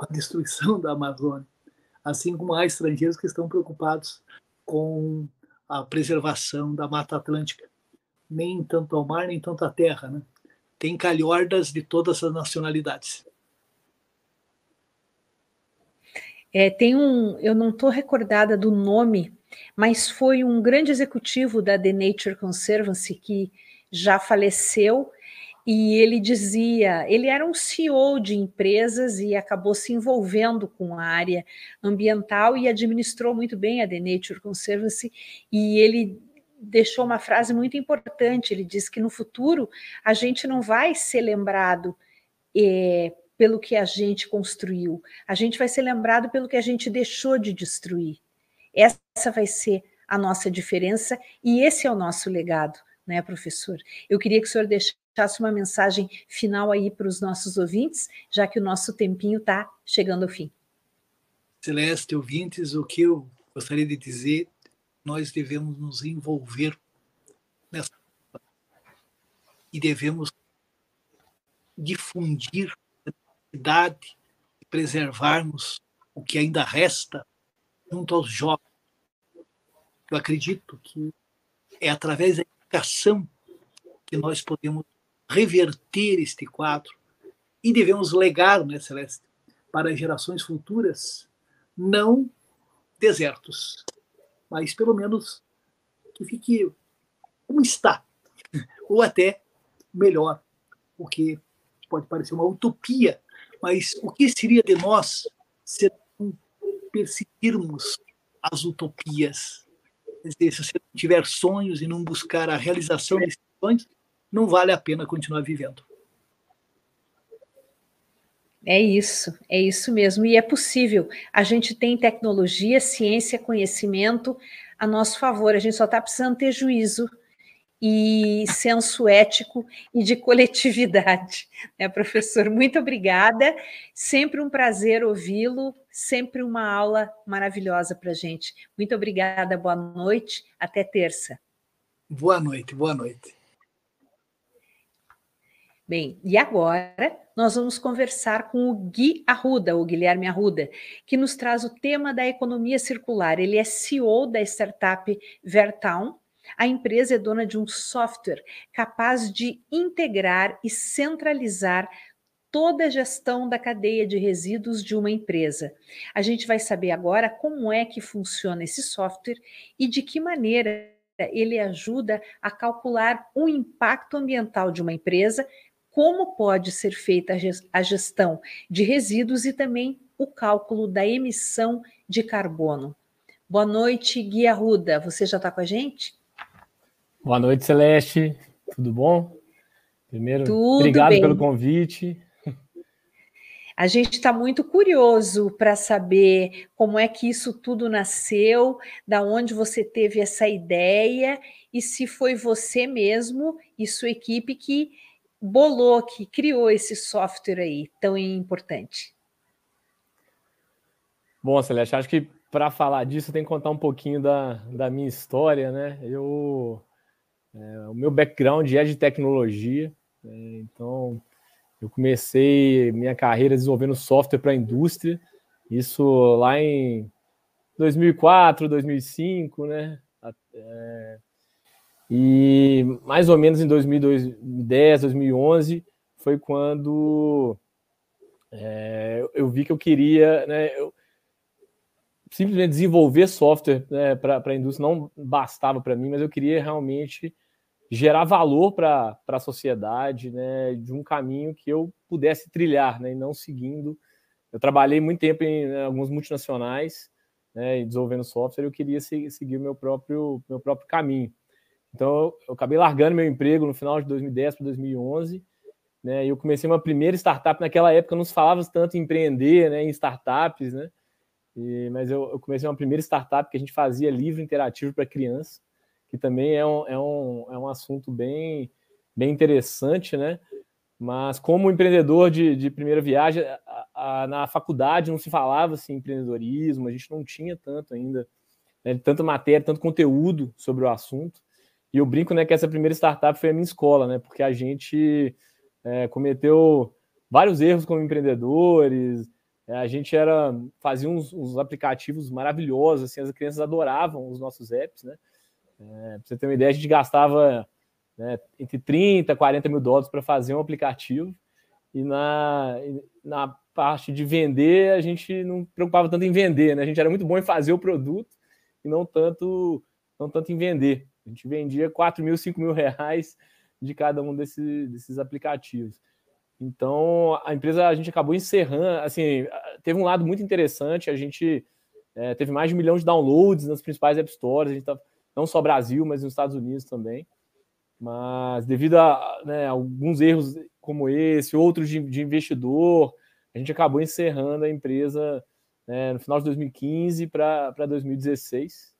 com a destruição da Amazônia, assim como há estrangeiros que estão preocupados com a preservação da Mata Atlântica. Nem tanto ao mar, nem tanto à terra. Né? Tem calhordas de todas as nacionalidades. É, tem um, eu não estou recordada do nome, mas foi um grande executivo da The Nature Conservancy que já faleceu e ele dizia, ele era um CEO de empresas e acabou se envolvendo com a área ambiental e administrou muito bem a The Nature Conservancy e ele deixou uma frase muito importante, ele disse que no futuro a gente não vai ser lembrado é, pelo que a gente construiu. A gente vai ser lembrado pelo que a gente deixou de destruir. Essa vai ser a nossa diferença e esse é o nosso legado, né, professor? Eu queria que o senhor deixasse uma mensagem final aí para os nossos ouvintes, já que o nosso tempinho está chegando ao fim. Celeste, ouvintes, o que eu gostaria de dizer, nós devemos nos envolver nessa e devemos difundir necessidade de preservarmos o que ainda resta junto aos jovens. Eu acredito que é através da educação que nós podemos reverter este quadro e devemos legar, né, Celeste, para gerações futuras, não desertos, mas pelo menos que fique como está, ou até melhor, porque pode parecer uma utopia mas o que seria de nós se não perseguirmos as utopias? Se você não tiver sonhos e não buscar a realização desses sonhos, não vale a pena continuar vivendo. É isso, é isso mesmo. E é possível. A gente tem tecnologia, ciência, conhecimento a nosso favor. A gente só está precisando ter juízo e senso ético e de coletividade. Né, professor? Muito obrigada. Sempre um prazer ouvi-lo, sempre uma aula maravilhosa para a gente. Muito obrigada, boa noite, até terça. Boa noite, boa noite. Bem, e agora nós vamos conversar com o Gui Arruda, o Guilherme Arruda, que nos traz o tema da economia circular. Ele é CEO da startup Vertown, a empresa é dona de um software capaz de integrar e centralizar toda a gestão da cadeia de resíduos de uma empresa. A gente vai saber agora como é que funciona esse software e de que maneira ele ajuda a calcular o impacto ambiental de uma empresa, como pode ser feita a gestão de resíduos e também o cálculo da emissão de carbono. Boa noite, Guia Ruda. Você já está com a gente? Boa noite, Celeste. Tudo bom? Primeiro, Tudo obrigado bem. pelo convite. A gente está muito curioso para saber como é que isso tudo nasceu, da onde você teve essa ideia e se foi você mesmo e sua equipe que bolou, que criou esse software aí tão importante. Bom, Celeste, acho que para falar disso tem que contar um pouquinho da, da minha história, né? Eu É, o meu background é de tecnologia, né? então eu comecei minha carreira desenvolvendo software para a indústria, isso lá em 2004, 2005, né? É, e mais ou menos em 2010, 2011 foi quando é, eu vi que eu queria, né? Eu, simplesmente desenvolver software né, para a indústria não bastava para mim, mas eu queria realmente gerar valor para a sociedade, né, de um caminho que eu pudesse trilhar, né, e não seguindo. Eu trabalhei muito tempo em né, algumas multinacionais, né, desenvolvendo software, eu queria seguir o meu próprio, meu próprio caminho. Então, eu acabei largando meu emprego no final de 2010 para 2011, né, e eu comecei uma primeira startup. Naquela época, não se falava tanto em empreender né, em startups, né, e, mas eu, eu, comecei uma primeira startup que a gente fazia livro interativo para criança, que também é um, é um, é um assunto bem, bem interessante, né? Mas como empreendedor de, de primeira viagem, a, a, na faculdade não se falava assim, empreendedorismo, a gente não tinha tanto ainda, né, tanta matéria, tanto conteúdo sobre o assunto. E eu brinco né, que essa primeira startup foi a minha escola, né? Porque a gente é, cometeu vários erros como empreendedores, a gente era fazia uns, uns, aplicativos maravilhosos, assim, as crianças adoravam os nossos apps, né? É, você ter uma ideia, a gente gastava né, entre 30 e 40 mil dólares para fazer um aplicativo, e na, na parte de vender, a gente não preocupava tanto em vender, né? A gente era muito bom em fazer o produto e não tanto, não tanto em vender. A gente vendia 4 mil, 5 mil reais de cada um desse, desses aplicativos. Então, a empresa, a gente acabou encerrando, assim, teve um lado muito interessante, a gente é, teve mais de um milhão de downloads nas principais App Stores, a gente tá, não só Brasil, mas nos Estados Unidos também. Mas devido a né, alguns erros como esse, outros de, de, investidor, a gente acabou encerrando a empresa né, no final de 2015 para 2016.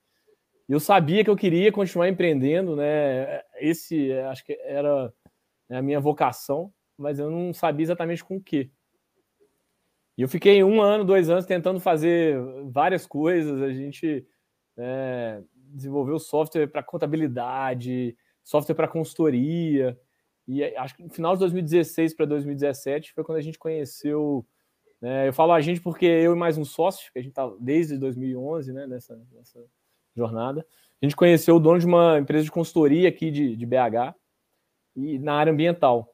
E eu sabia que eu queria continuar empreendendo, né? Esse acho que era né, a minha vocação mas eu não sabia exatamente com o que. E eu fiquei um ano, dois anos tentando fazer várias coisas. A gente é, desenvolveu software para contabilidade, software para consultoria. E acho que no final de 2016 para 2017 foi quando a gente conheceu. Né, eu falo a gente porque eu e mais um sócio, que a gente está desde 2011 né, nessa, nessa jornada. A gente conheceu o dono de uma empresa de consultoria aqui de, de BH e na área ambiental.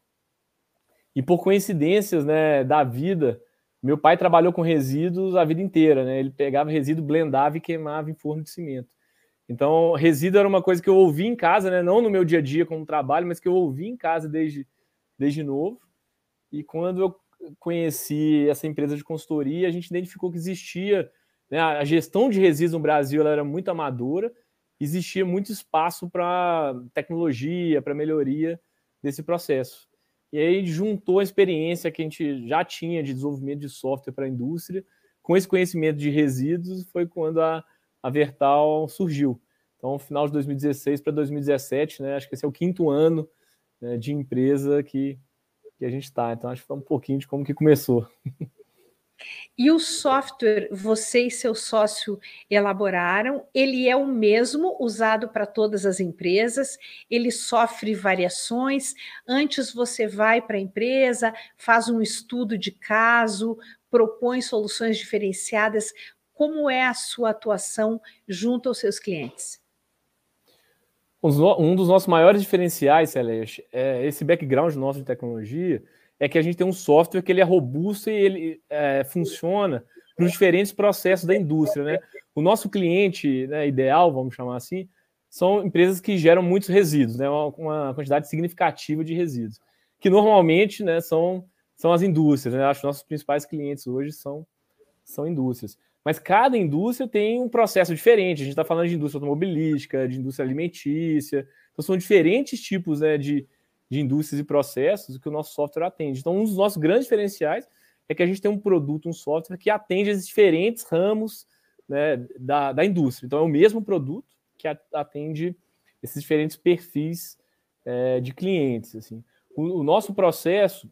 E por coincidências né, da vida, meu pai trabalhou com resíduos a vida inteira, né? Ele pegava resíduo, blendava e queimava em forno de cimento. Então, resíduo era uma coisa que eu ouvi em casa, né? Não no meu dia a dia como trabalho, mas que eu ouvi em casa desde, desde novo. E quando eu conheci essa empresa de consultoria, a gente identificou que existia né, a gestão de resíduos no Brasil ela era muito amadora, existia muito espaço para tecnologia, para melhoria desse processo. E aí juntou a experiência que a gente já tinha de desenvolvimento de software para a indústria com esse conhecimento de resíduos, foi quando a, a Vertal surgiu. Então, final de 2016 para 2017, né? Acho que esse é o quinto ano né, de empresa que, que a gente está. Então, acho que foi um pouquinho de como que começou. E o software, você e seu sócio elaboraram, ele é o mesmo usado para todas as empresas, ele sofre variações. Antes você vai para a empresa, faz um estudo de caso, propõe soluções diferenciadas. Como é a sua atuação junto aos seus clientes? Um dos nossos maiores diferenciais, Celeste, é esse background nosso de tecnologia é que a gente tem um software que ele é robusto e ele é, funciona para os diferentes processos da indústria, né? O nosso cliente né, ideal, vamos chamar assim, são empresas que geram muitos resíduos, né? Uma, uma quantidade significativa de resíduos, que normalmente, né, são são as indústrias, né? Acho que nossos principais clientes hoje são são indústrias. Mas cada indústria tem um processo diferente. A gente está falando de indústria automobilística, de indústria alimentícia. Então, são diferentes tipos né, de, de indústrias e processos que o nosso software atende. Então, um dos nossos grandes diferenciais é que a gente tem um produto, um software que atende esses diferentes ramos né, da, da indústria. Então, é o mesmo produto que atende esses diferentes perfis é, de clientes. Assim. O, o, nosso processo,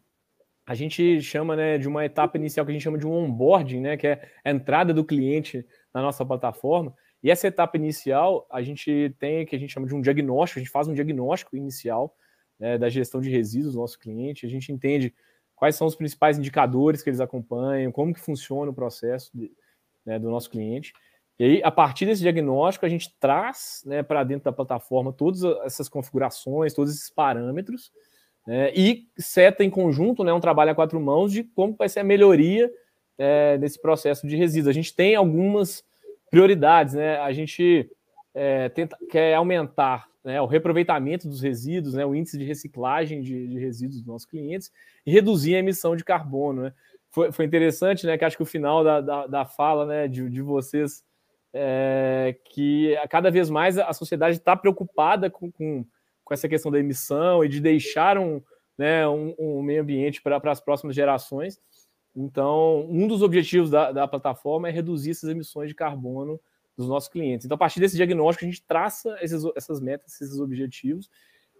a gente chama né, de uma etapa inicial que a gente chama de um onboarding, né, que é a entrada do cliente na nossa plataforma. E essa etapa inicial, a gente tem que a gente chama de um diagnóstico, a gente faz um diagnóstico inicial né, da gestão de resíduos do nosso cliente, a gente entende quais são os principais indicadores que eles acompanham, como que funciona o processo de, né, do nosso cliente. E aí, a partir desse diagnóstico, a gente traz né, para dentro da plataforma todas essas configurações, todos esses parâmetros, né, e seta em conjunto né, um trabalho a quatro mãos de como vai ser a melhoria é, desse processo de resíduos. A gente tem algumas prioridades, né? A gente é, tenta, quer aumentar né, o reaproveitamento dos resíduos, né, o índice de reciclagem de, de, resíduos dos nossos clientes e reduzir a emissão de carbono. Né? Foi, foi interessante, né? Que acho que o final da, da, da fala né, de, de vocês é que cada vez mais a sociedade está preocupada com, com, com, essa questão da emissão e de deixar um, né, um, um meio ambiente para as próximas gerações. Então, um dos objetivos da, da plataforma é reduzir essas emissões de carbono dos nossos clientes. Então, a partir desse diagnóstico, a gente traça esses, essas metas, esses objetivos,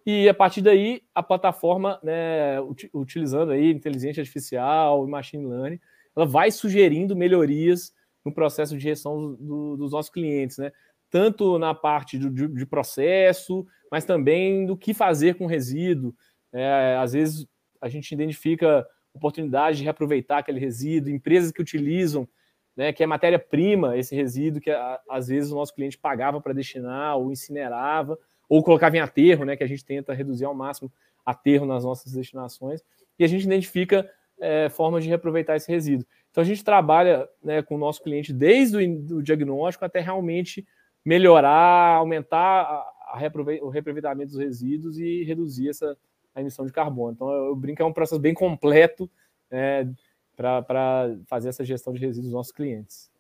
e a partir daí, a plataforma, né, utilizando aí inteligência artificial, machine learning, ela vai sugerindo melhorias no processo de gestão do, dos nossos clientes, né? Tanto na parte de, de, de, processo, mas também do que fazer com resíduo. É, às vezes a gente identifica oportunidade de reaproveitar aquele resíduo, empresas que utilizam, né, que é matéria-prima, esse resíduo que às vezes o nosso cliente pagava para destinar ou incinerava, ou colocava em aterro, né, que a gente tenta reduzir ao máximo aterro nas nossas destinações, e a gente identifica é, formas de reaproveitar esse resíduo. Então a gente trabalha né, com o nosso cliente desde o, diagnóstico até realmente melhorar, aumentar a, a o reaproveitamento dos resíduos e reduzir essa, a emissão de carbono. Então, eu brinco que é um processo bem completo é, para fazer essa gestão de resíduos dos nossos clientes.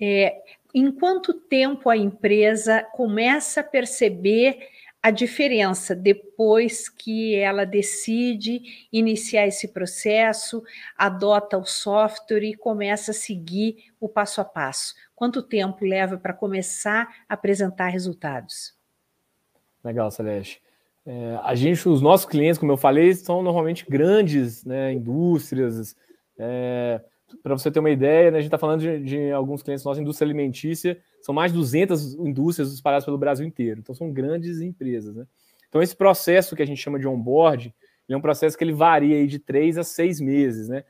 É, em quanto tempo a empresa começa a perceber a diferença depois que ela decide iniciar esse processo, adota o software e começa a seguir o passo a passo? Quanto tempo leva para começar a apresentar resultados? Legal, Celeste. É, a gente, os nossos clientes, como eu falei, são normalmente grandes né, indústrias. É, Para você ter uma ideia, né, a gente está falando de, de, alguns clientes nossos, indústria alimentícia, são mais de 200 indústrias espalhadas pelo Brasil inteiro. Então, são grandes empresas. Né? Então, esse processo que a gente chama de onboard, é um processo que ele varia de três a seis meses. Né?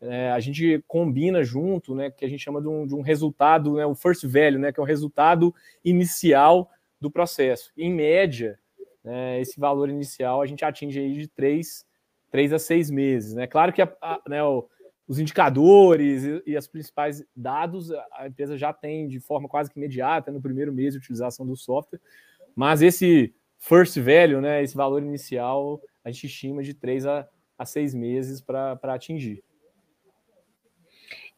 É, a gente combina junto, né, que a gente chama de um, de um resultado, né, o first value, né, que é o resultado inicial do processo. Em média, né, esse valor inicial a gente atinge aí de três, três a seis meses. Né? Claro que a, a, né, o, os indicadores e, e os principais dados a empresa já tem de forma quase que imediata no primeiro mês de utilização do software, mas esse first value, né, esse valor inicial, a gente estima de três a, a seis meses para atingir.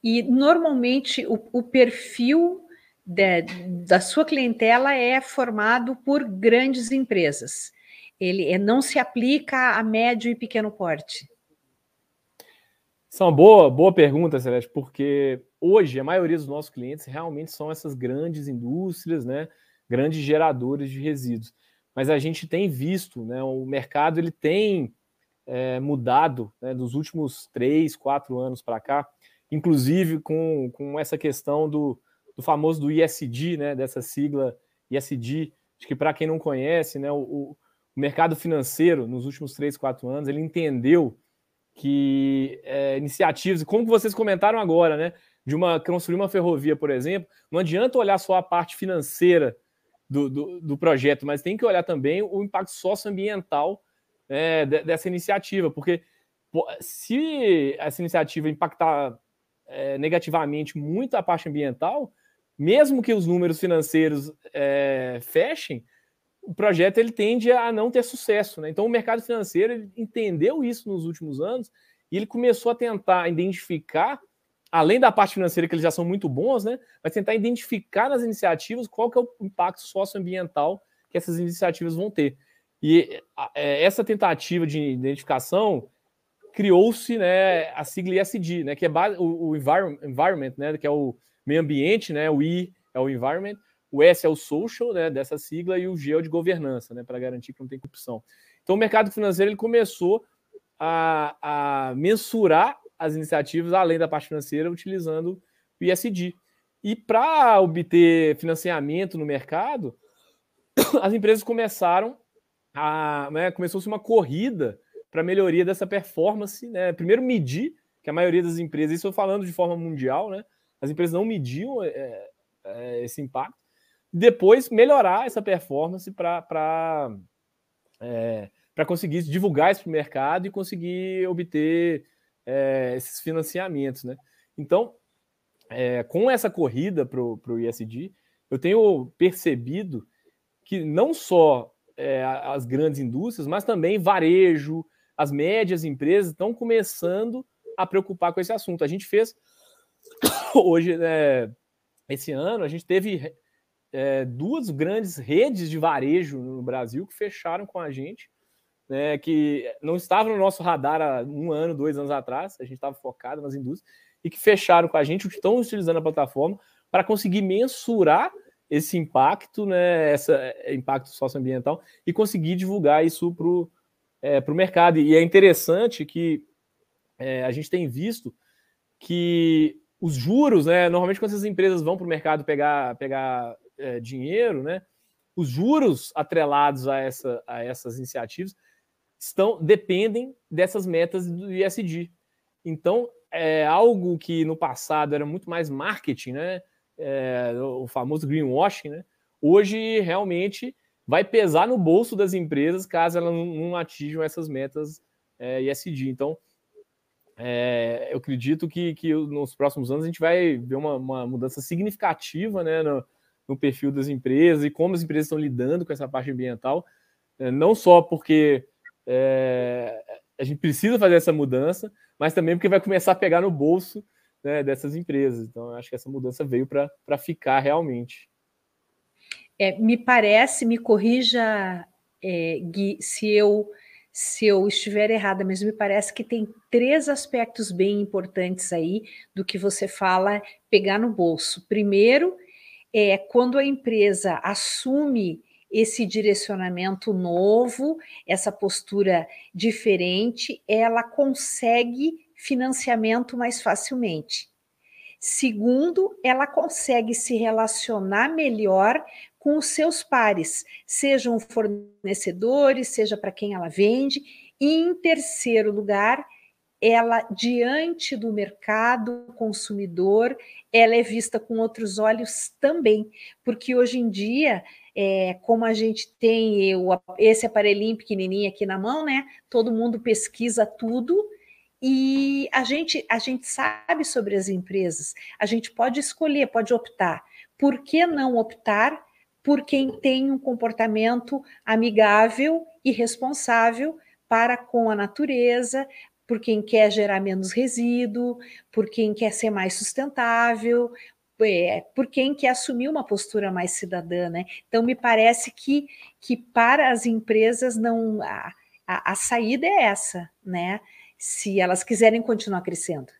E normalmente o, o perfil de, da sua clientela é formado por grandes empresas. Ele é, não se aplica a médio e pequeno porte. Uma boa, boa pergunta, Celeste, porque hoje a maioria dos nossos clientes realmente são essas grandes indústrias, né, grandes geradores de resíduos. Mas a gente tem visto, né, o mercado ele tem é, mudado né, dos últimos três, quatro anos para cá, inclusive com, com essa questão do, do famoso do ISD, né, dessa sigla ISD, acho que para quem não conhece, né, o, o, mercado financeiro nos últimos três, quatro anos, ele entendeu que é, iniciativas, como vocês comentaram agora, né, de uma construir uma ferrovia, por exemplo, não adianta olhar só a parte financeira do, do, do projeto, mas tem que olhar também o impacto socioambiental é, dessa iniciativa, porque se essa iniciativa impactar é, negativamente muito a parte ambiental, mesmo que os números financeiros é, fechem, o projeto ele tende a não ter sucesso. Né? Então, o mercado financeiro entendeu isso nos últimos anos e ele começou a tentar identificar, além da parte financeira, que eles já são muito bons, né? mas tentar identificar nas iniciativas qual que é o impacto socioambiental que essas iniciativas vão ter. E é, essa tentativa de identificação criou-se né, a sigla ESG, né, que é o, o environment, né, que é o meio ambiente, né? O I é o environment, o S é o social, né? Dessa sigla e o G é o de governança, né? Para garantir que não tem corrupção. Então, o mercado financeiro ele começou a, a mensurar as iniciativas além da parte financeira utilizando o ISD. E para obter financiamento no mercado, as empresas começaram a. Né, Começou-se uma corrida para melhoria dessa performance. Né? Primeiro, medir, que a maioria das empresas, isso eu falando de forma mundial, né? As empresas não mediam é, é, esse impacto. Depois, melhorar essa performance para é, conseguir divulgar isso para o mercado e conseguir obter é, esses financiamentos. Né? Então, é, com essa corrida para o ISD, eu tenho percebido que não só é, as grandes indústrias, mas também varejo, as médias empresas estão começando a preocupar com esse assunto. A gente fez hoje, né, esse ano, a gente teve é, duas grandes redes de varejo no Brasil que fecharam com a gente, né, que não estavam no nosso radar há um ano, dois anos atrás, a gente estava focado nas indústrias, e que fecharam com a gente, estão utilizando a plataforma para conseguir mensurar esse impacto, né, esse é, impacto socioambiental, e conseguir divulgar isso para o é, mercado. E é interessante que é, a gente tem visto que os juros, né, normalmente quando essas empresas vão para o mercado pegar, pegar é, dinheiro, né, os juros atrelados a, essa, a essas iniciativas estão dependem dessas metas do ISD. Então, é algo que no passado era muito mais marketing, né? É, o famoso greenwashing, né? Hoje realmente vai pesar no bolso das empresas caso elas não, atinjam essas metas é, ISD. Então, é, eu acredito que, que nos próximos anos a gente vai ver uma, uma mudança significativa né, no, no, perfil das empresas e como as empresas estão lidando com essa parte ambiental, é, não só porque é, a gente precisa fazer essa mudança, mas também porque vai começar a pegar no bolso né, dessas empresas. Então, eu acho que essa mudança veio para ficar realmente. É, me parece, me corrija, é, Gui, se eu, se eu estiver errada, mas me parece que tem três aspectos bem importantes aí do que você fala pegar no bolso. Primeiro, é quando a empresa assume esse direcionamento novo, essa postura diferente, ela consegue financiamento mais facilmente. Segundo, ela consegue se relacionar melhor com os seus pares, sejam fornecedores, seja para quem ela vende. E em terceiro lugar, ela diante do mercado consumidor, ela é vista com outros olhos também, porque hoje em dia é, como a gente tem o, esse aparelhinho pequenininho aqui na mão, né? Todo mundo pesquisa tudo e a gente, a gente sabe sobre as empresas, a gente pode escolher, pode optar. Por que não optar por quem tem um comportamento amigável e responsável para com a natureza, por quem quer gerar menos resíduo, por quem quer ser mais sustentável, é, por quem quer assumir uma postura mais cidadã, né? Então me parece que, que para as empresas não a, a, a saída é essa, né? Se elas quiserem continuar crescendo.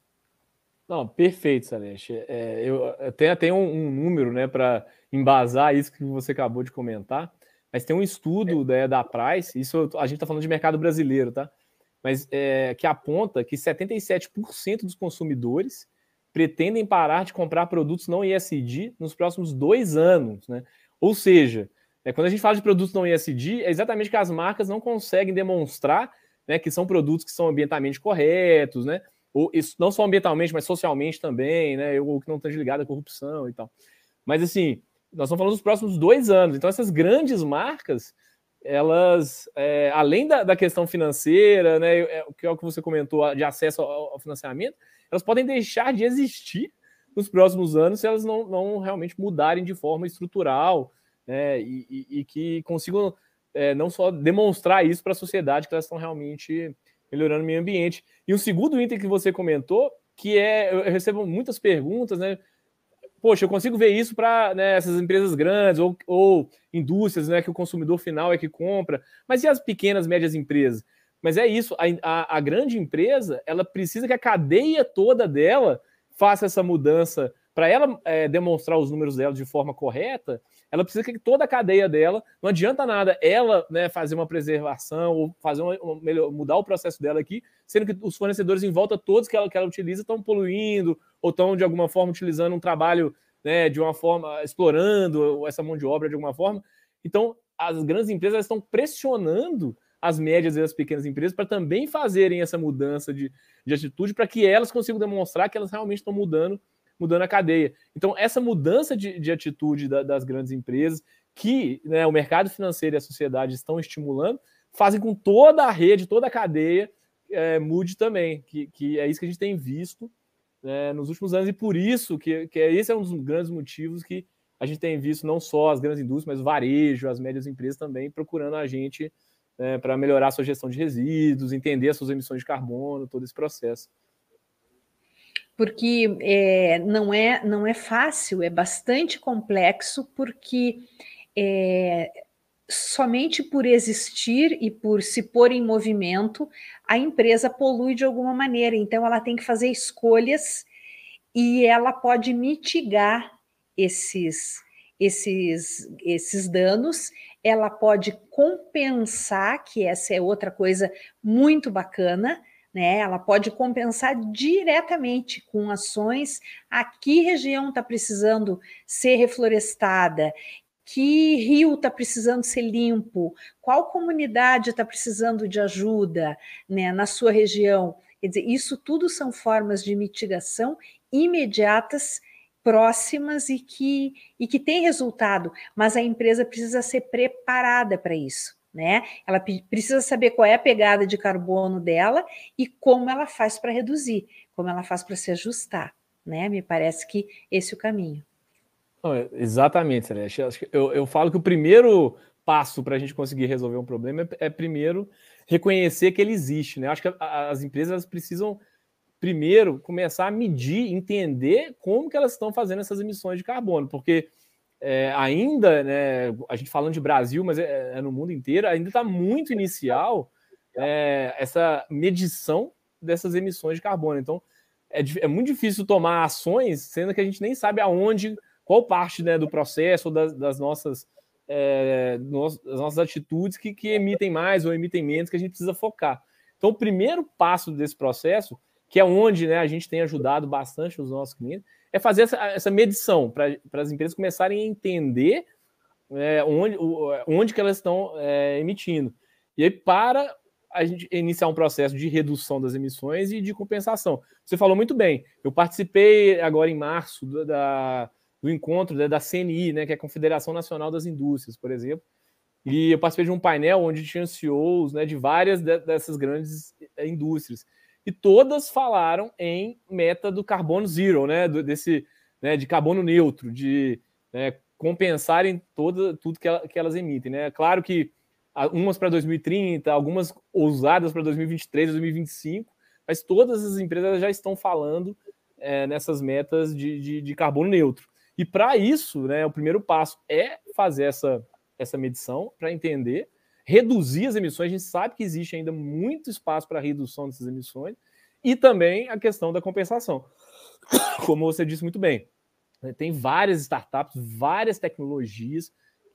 Não, perfeito, Celeste. É, eu, tenho até um, um número, né, para embasar isso que você acabou de comentar. Mas tem um estudo é. da, da Price, isso a gente está falando de mercado brasileiro, tá? Mas é, que aponta que 77% dos consumidores pretendem parar de comprar produtos não ESG nos próximos dois anos. Né? Ou seja, é, quando a gente fala de produtos não ESG, é exatamente que as marcas não conseguem demonstrar né, que são produtos que são ambientalmente corretos, né? Ou isso, não só ambientalmente, mas socialmente também, né? Ou que não estão ligados à corrupção e tal. Mas assim, nós estamos falando dos próximos dois anos. Então, essas grandes marcas, elas, é, além da, da, questão financeira, né, é, que é o que você comentou, de acesso ao, ao financiamento, elas podem deixar de existir nos próximos anos se elas não, não realmente mudarem de forma estrutural né, e, e, e que consigam é, não só demonstrar isso para a sociedade que elas estão realmente melhorando o meio ambiente. E o segundo item que você comentou, que é, eu recebo muitas perguntas, né? Poxa, eu consigo ver isso para né, essas empresas grandes ou, ou indústrias, né? Que o consumidor final é que compra. Mas e as pequenas, médias empresas? Mas é isso, a, a, a, grande empresa, ela precisa que a cadeia toda dela faça essa mudança. Para ela é, demonstrar os números dela de forma correta, ela precisa que toda a cadeia dela, não adianta nada ela né, fazer uma preservação ou fazer uma, melhor, mudar o processo dela aqui, sendo que os fornecedores em volta, todos que ela, que ela utiliza, estão poluindo ou estão de alguma forma utilizando um trabalho né, de uma forma, explorando essa mão de obra de alguma forma. Então, as grandes empresas estão pressionando as médias e as pequenas empresas para também fazerem essa mudança de, de atitude para que elas consigam demonstrar que elas realmente estão mudando, mudando a cadeia. Então, essa mudança de, de atitude da, das grandes empresas, que né, o mercado financeiro e a sociedade estão estimulando, fazem com toda a rede, toda a cadeia é, mude também, que, que é isso que a gente tem visto né, nos últimos anos, e por isso que, que esse é um dos grandes motivos que a gente tem visto não só as grandes indústrias, mas o varejo, as médias empresas também procurando a gente né, para melhorar a sua gestão de resíduos, entender as suas emissões de carbono, todo esse processo. Porque é, não, é, não é fácil, é bastante complexo, porque é, somente por existir e por se pôr em movimento, a empresa polui de alguma maneira. Então, ela tem que fazer escolhas e ela pode mitigar esses, esses, esses danos, ela pode compensar, que essa é outra coisa muito bacana, né? Ela pode compensar diretamente com ações. Aqui região está precisando ser reflorestada, que rio está precisando ser limpo, qual comunidade está precisando de ajuda né, na sua região. Quer dizer, isso tudo são formas de mitigação imediatas próximas e que, e que têm resultado, mas a empresa precisa ser preparada para isso. Né? Ela precisa saber qual é a pegada de carbono dela e como ela faz para reduzir, como ela faz para se ajustar. Né? Me parece que esse é o caminho. Não, é, exatamente, Celeste. Eu, eu falo que o primeiro passo para a gente conseguir resolver um problema é, é, primeiro reconhecer que ele existe. Né? Acho que as empresas precisam primeiro começar a medir, entender como que elas estão fazendo essas emissões de carbono, porque é, ainda, né, a gente falando de Brasil, mas é, é no mundo inteiro, ainda está muito inicial é, essa medição dessas emissões de carbono. Então, é, é, muito difícil tomar ações, sendo que a gente nem sabe aonde, qual parte né, do processo, das, das nossas é, das nossas atitudes que, que emitem mais ou emitem menos, que a gente precisa focar. Então, o primeiro passo desse processo que é onde né, a gente tem ajudado bastante os nossos clientes, é fazer essa, essa medição para as empresas começarem a entender é, onde, onde que elas estão é, emitindo. E aí, para a gente iniciar um processo de redução das emissões e de compensação. Você falou muito bem. Eu participei agora em março do, da, do encontro da, da CNI, né, que é a Confederação Nacional das Indústrias, por exemplo. E eu participei de um painel onde tinha CEOs né, de várias de, dessas grandes é, indústrias e todas falaram em meta do carbono zero, né? desse né, de carbono neutro, de né, compensarem toda, tudo que, ela, que elas emitem. Né? Claro que umas para 2030, algumas ousadas para 2023, 2025, mas todas as empresas já estão falando é, nessas metas de, de, de, carbono neutro. E para isso, né, o primeiro passo é fazer essa, essa medição para entender reduzir as emissões. A gente sabe que existe ainda muito espaço para redução dessas emissões e também a questão da compensação. Como você disse muito bem, né, tem várias startups, várias tecnologias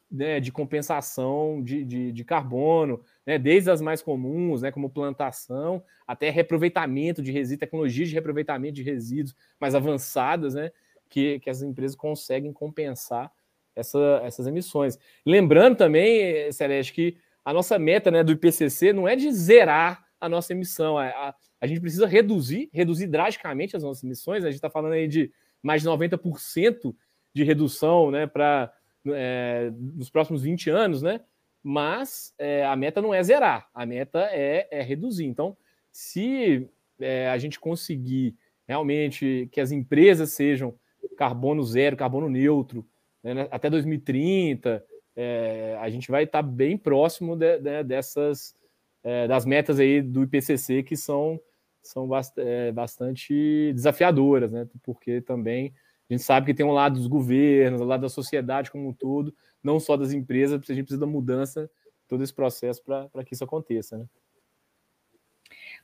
né, de compensação de, de, de carbono, né, desde as mais comuns, né, como plantação, até reaproveitamento de resíduos, tecnologias de reaproveitamento de resíduos mais avançadas, né, que, que as empresas conseguem compensar essa, essas emissões. Lembrando também, Celeste, que a nossa meta né, do IPCC não é de zerar a nossa emissão. A, a, a gente precisa reduzir, reduzir drasticamente as nossas emissões. A gente está falando aí de mais de 90% de redução né, para é, nos próximos 20 anos, né? Mas é, a meta não é zerar, a meta é, é reduzir. Então, se é, a gente conseguir realmente que as empresas sejam carbono zero, carbono neutro, né, até 2030, é, a gente vai estar tá bem próximo de, de, dessas é, das metas aí do IPCC que são são bast é, bastante desafiadoras, né? Porque também a gente sabe que tem um lado dos governos, um lado da sociedade como um todo, não só das empresas, a gente precisa da mudança, todo esse processo para que isso aconteça, né?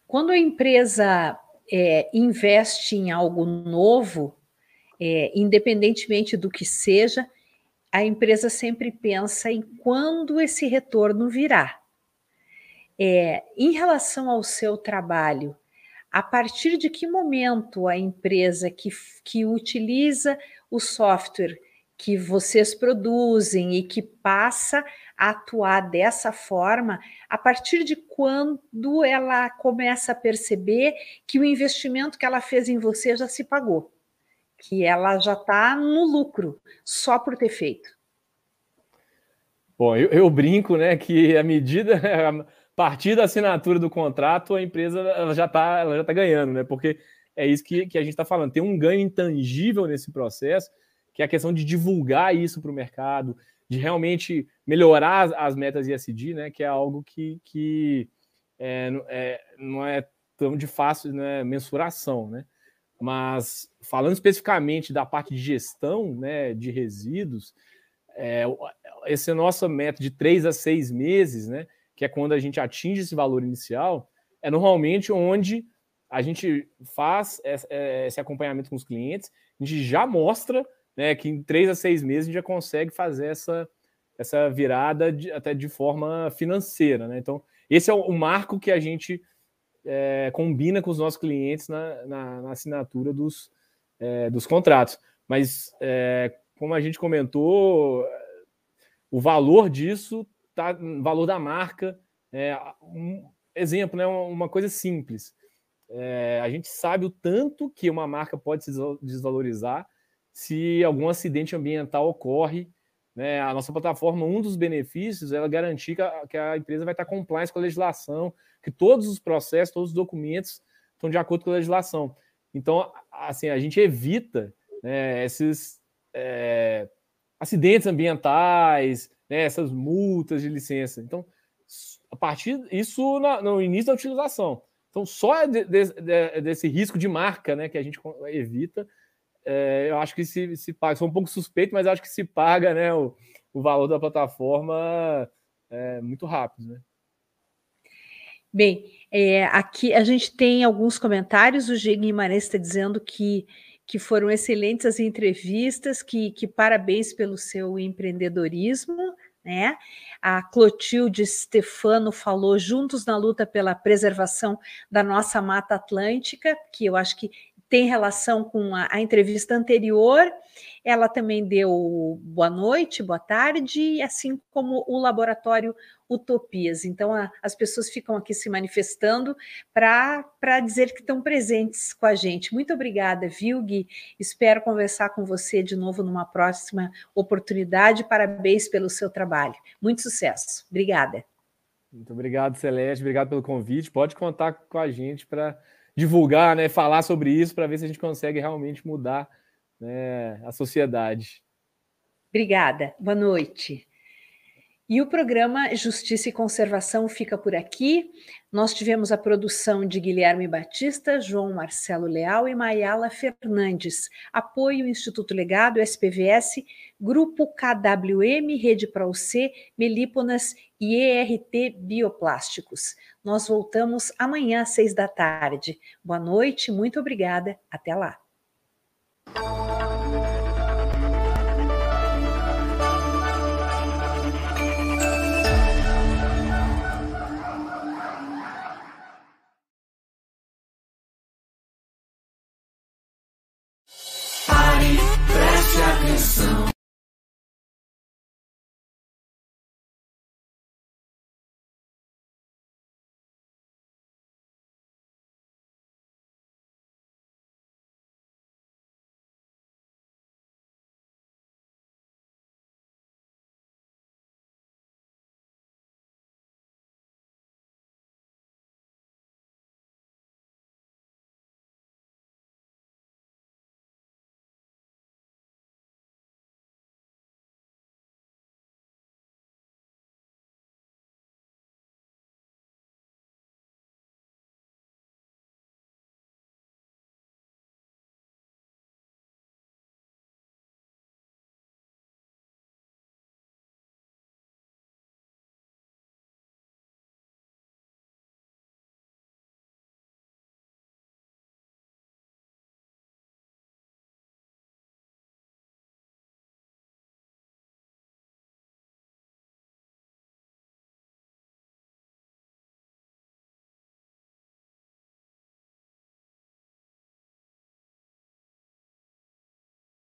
Quando a empresa é, investe em algo novo, é, independentemente do que seja, a empresa sempre pensa em quando esse retorno virá. É, em relação ao seu trabalho, a partir de que momento a empresa que, que utiliza o software que vocês produzem e que passa a atuar dessa forma, a partir de quando ela começa a perceber que o investimento que ela fez em você já se pagou, que ela já está no lucro só por ter feito? Bom, eu, eu, brinco, né, que a medida, a partir da assinatura do contrato, a empresa ela já está tá ganhando, né? Porque é isso que, que a gente está falando. Tem um ganho intangível nesse processo, que é a questão de divulgar isso para o mercado, de realmente melhorar as, metas ISD, né? Que é algo que, que é, é, não é tão de fácil né, mensuração, né? Mas falando especificamente da parte de gestão né, de resíduos, é, esse nosso meta de três a seis meses, né? Que é quando a gente atinge esse valor inicial, é normalmente onde a gente faz esse acompanhamento com os clientes, a gente já mostra né, que em três a seis meses a gente já consegue fazer essa, essa virada de, até de forma financeira. Né? Então, esse é o marco que a gente é, combina com os nossos clientes na, na, na assinatura dos, é, dos contratos. Mas, é, como a gente comentou, o valor disso tá valor da marca. É, um exemplo, né, uma coisa simples. É, a gente sabe o tanto que uma marca pode se desvalorizar se algum acidente ambiental ocorre. Né? A nossa plataforma, um dos benefícios é ela garantir que a, que a empresa vai estar compliance com a legislação, que todos os processos, todos os documentos estão de acordo com a legislação. Então, assim, a gente evita né, esses é, acidentes ambientais, né, essas multas de licença. Então, a partir isso no, no início da utilização. Então, só de, de, de, desse risco de marca né, que a gente evita, é, eu acho que se, se paga, sou um pouco suspeito, mas acho que se paga né, o, o valor da plataforma é, muito rápido. Né? Bem, é, aqui a gente tem alguns comentários. O G. Guimarães está dizendo que, que foram excelentes as entrevistas, que, que parabéns pelo seu empreendedorismo. Né? A Clotilde Stefano falou juntos na luta pela preservação da nossa Mata Atlântica, que eu acho que tem relação com a, a, entrevista anterior. Ela também deu boa noite, boa tarde, assim como o laboratório Utopias. Então, a, as pessoas ficam aqui se manifestando para dizer que estão presentes com a gente. Muito obrigada, viu, Gui? Espero conversar com você de novo numa próxima oportunidade. Parabéns pelo seu trabalho. Muito sucesso. Obrigada. Muito obrigado, Celeste. Obrigado pelo convite. Pode contar com a gente para divulgar, né, falar sobre isso para ver se a gente consegue realmente mudar né, a sociedade. Obrigada. Boa noite. E o programa Justiça e Conservação fica por aqui. Nós tivemos a produção de Guilherme Batista, João Marcelo Leal e Maiala Fernandes. Apoio Instituto Legado, SPVS, Grupo KWM, Rede ProC, Melíponas e ERT Bioplásticos. Nós voltamos amanhã às seis da tarde. Boa noite, muito obrigada. Até lá.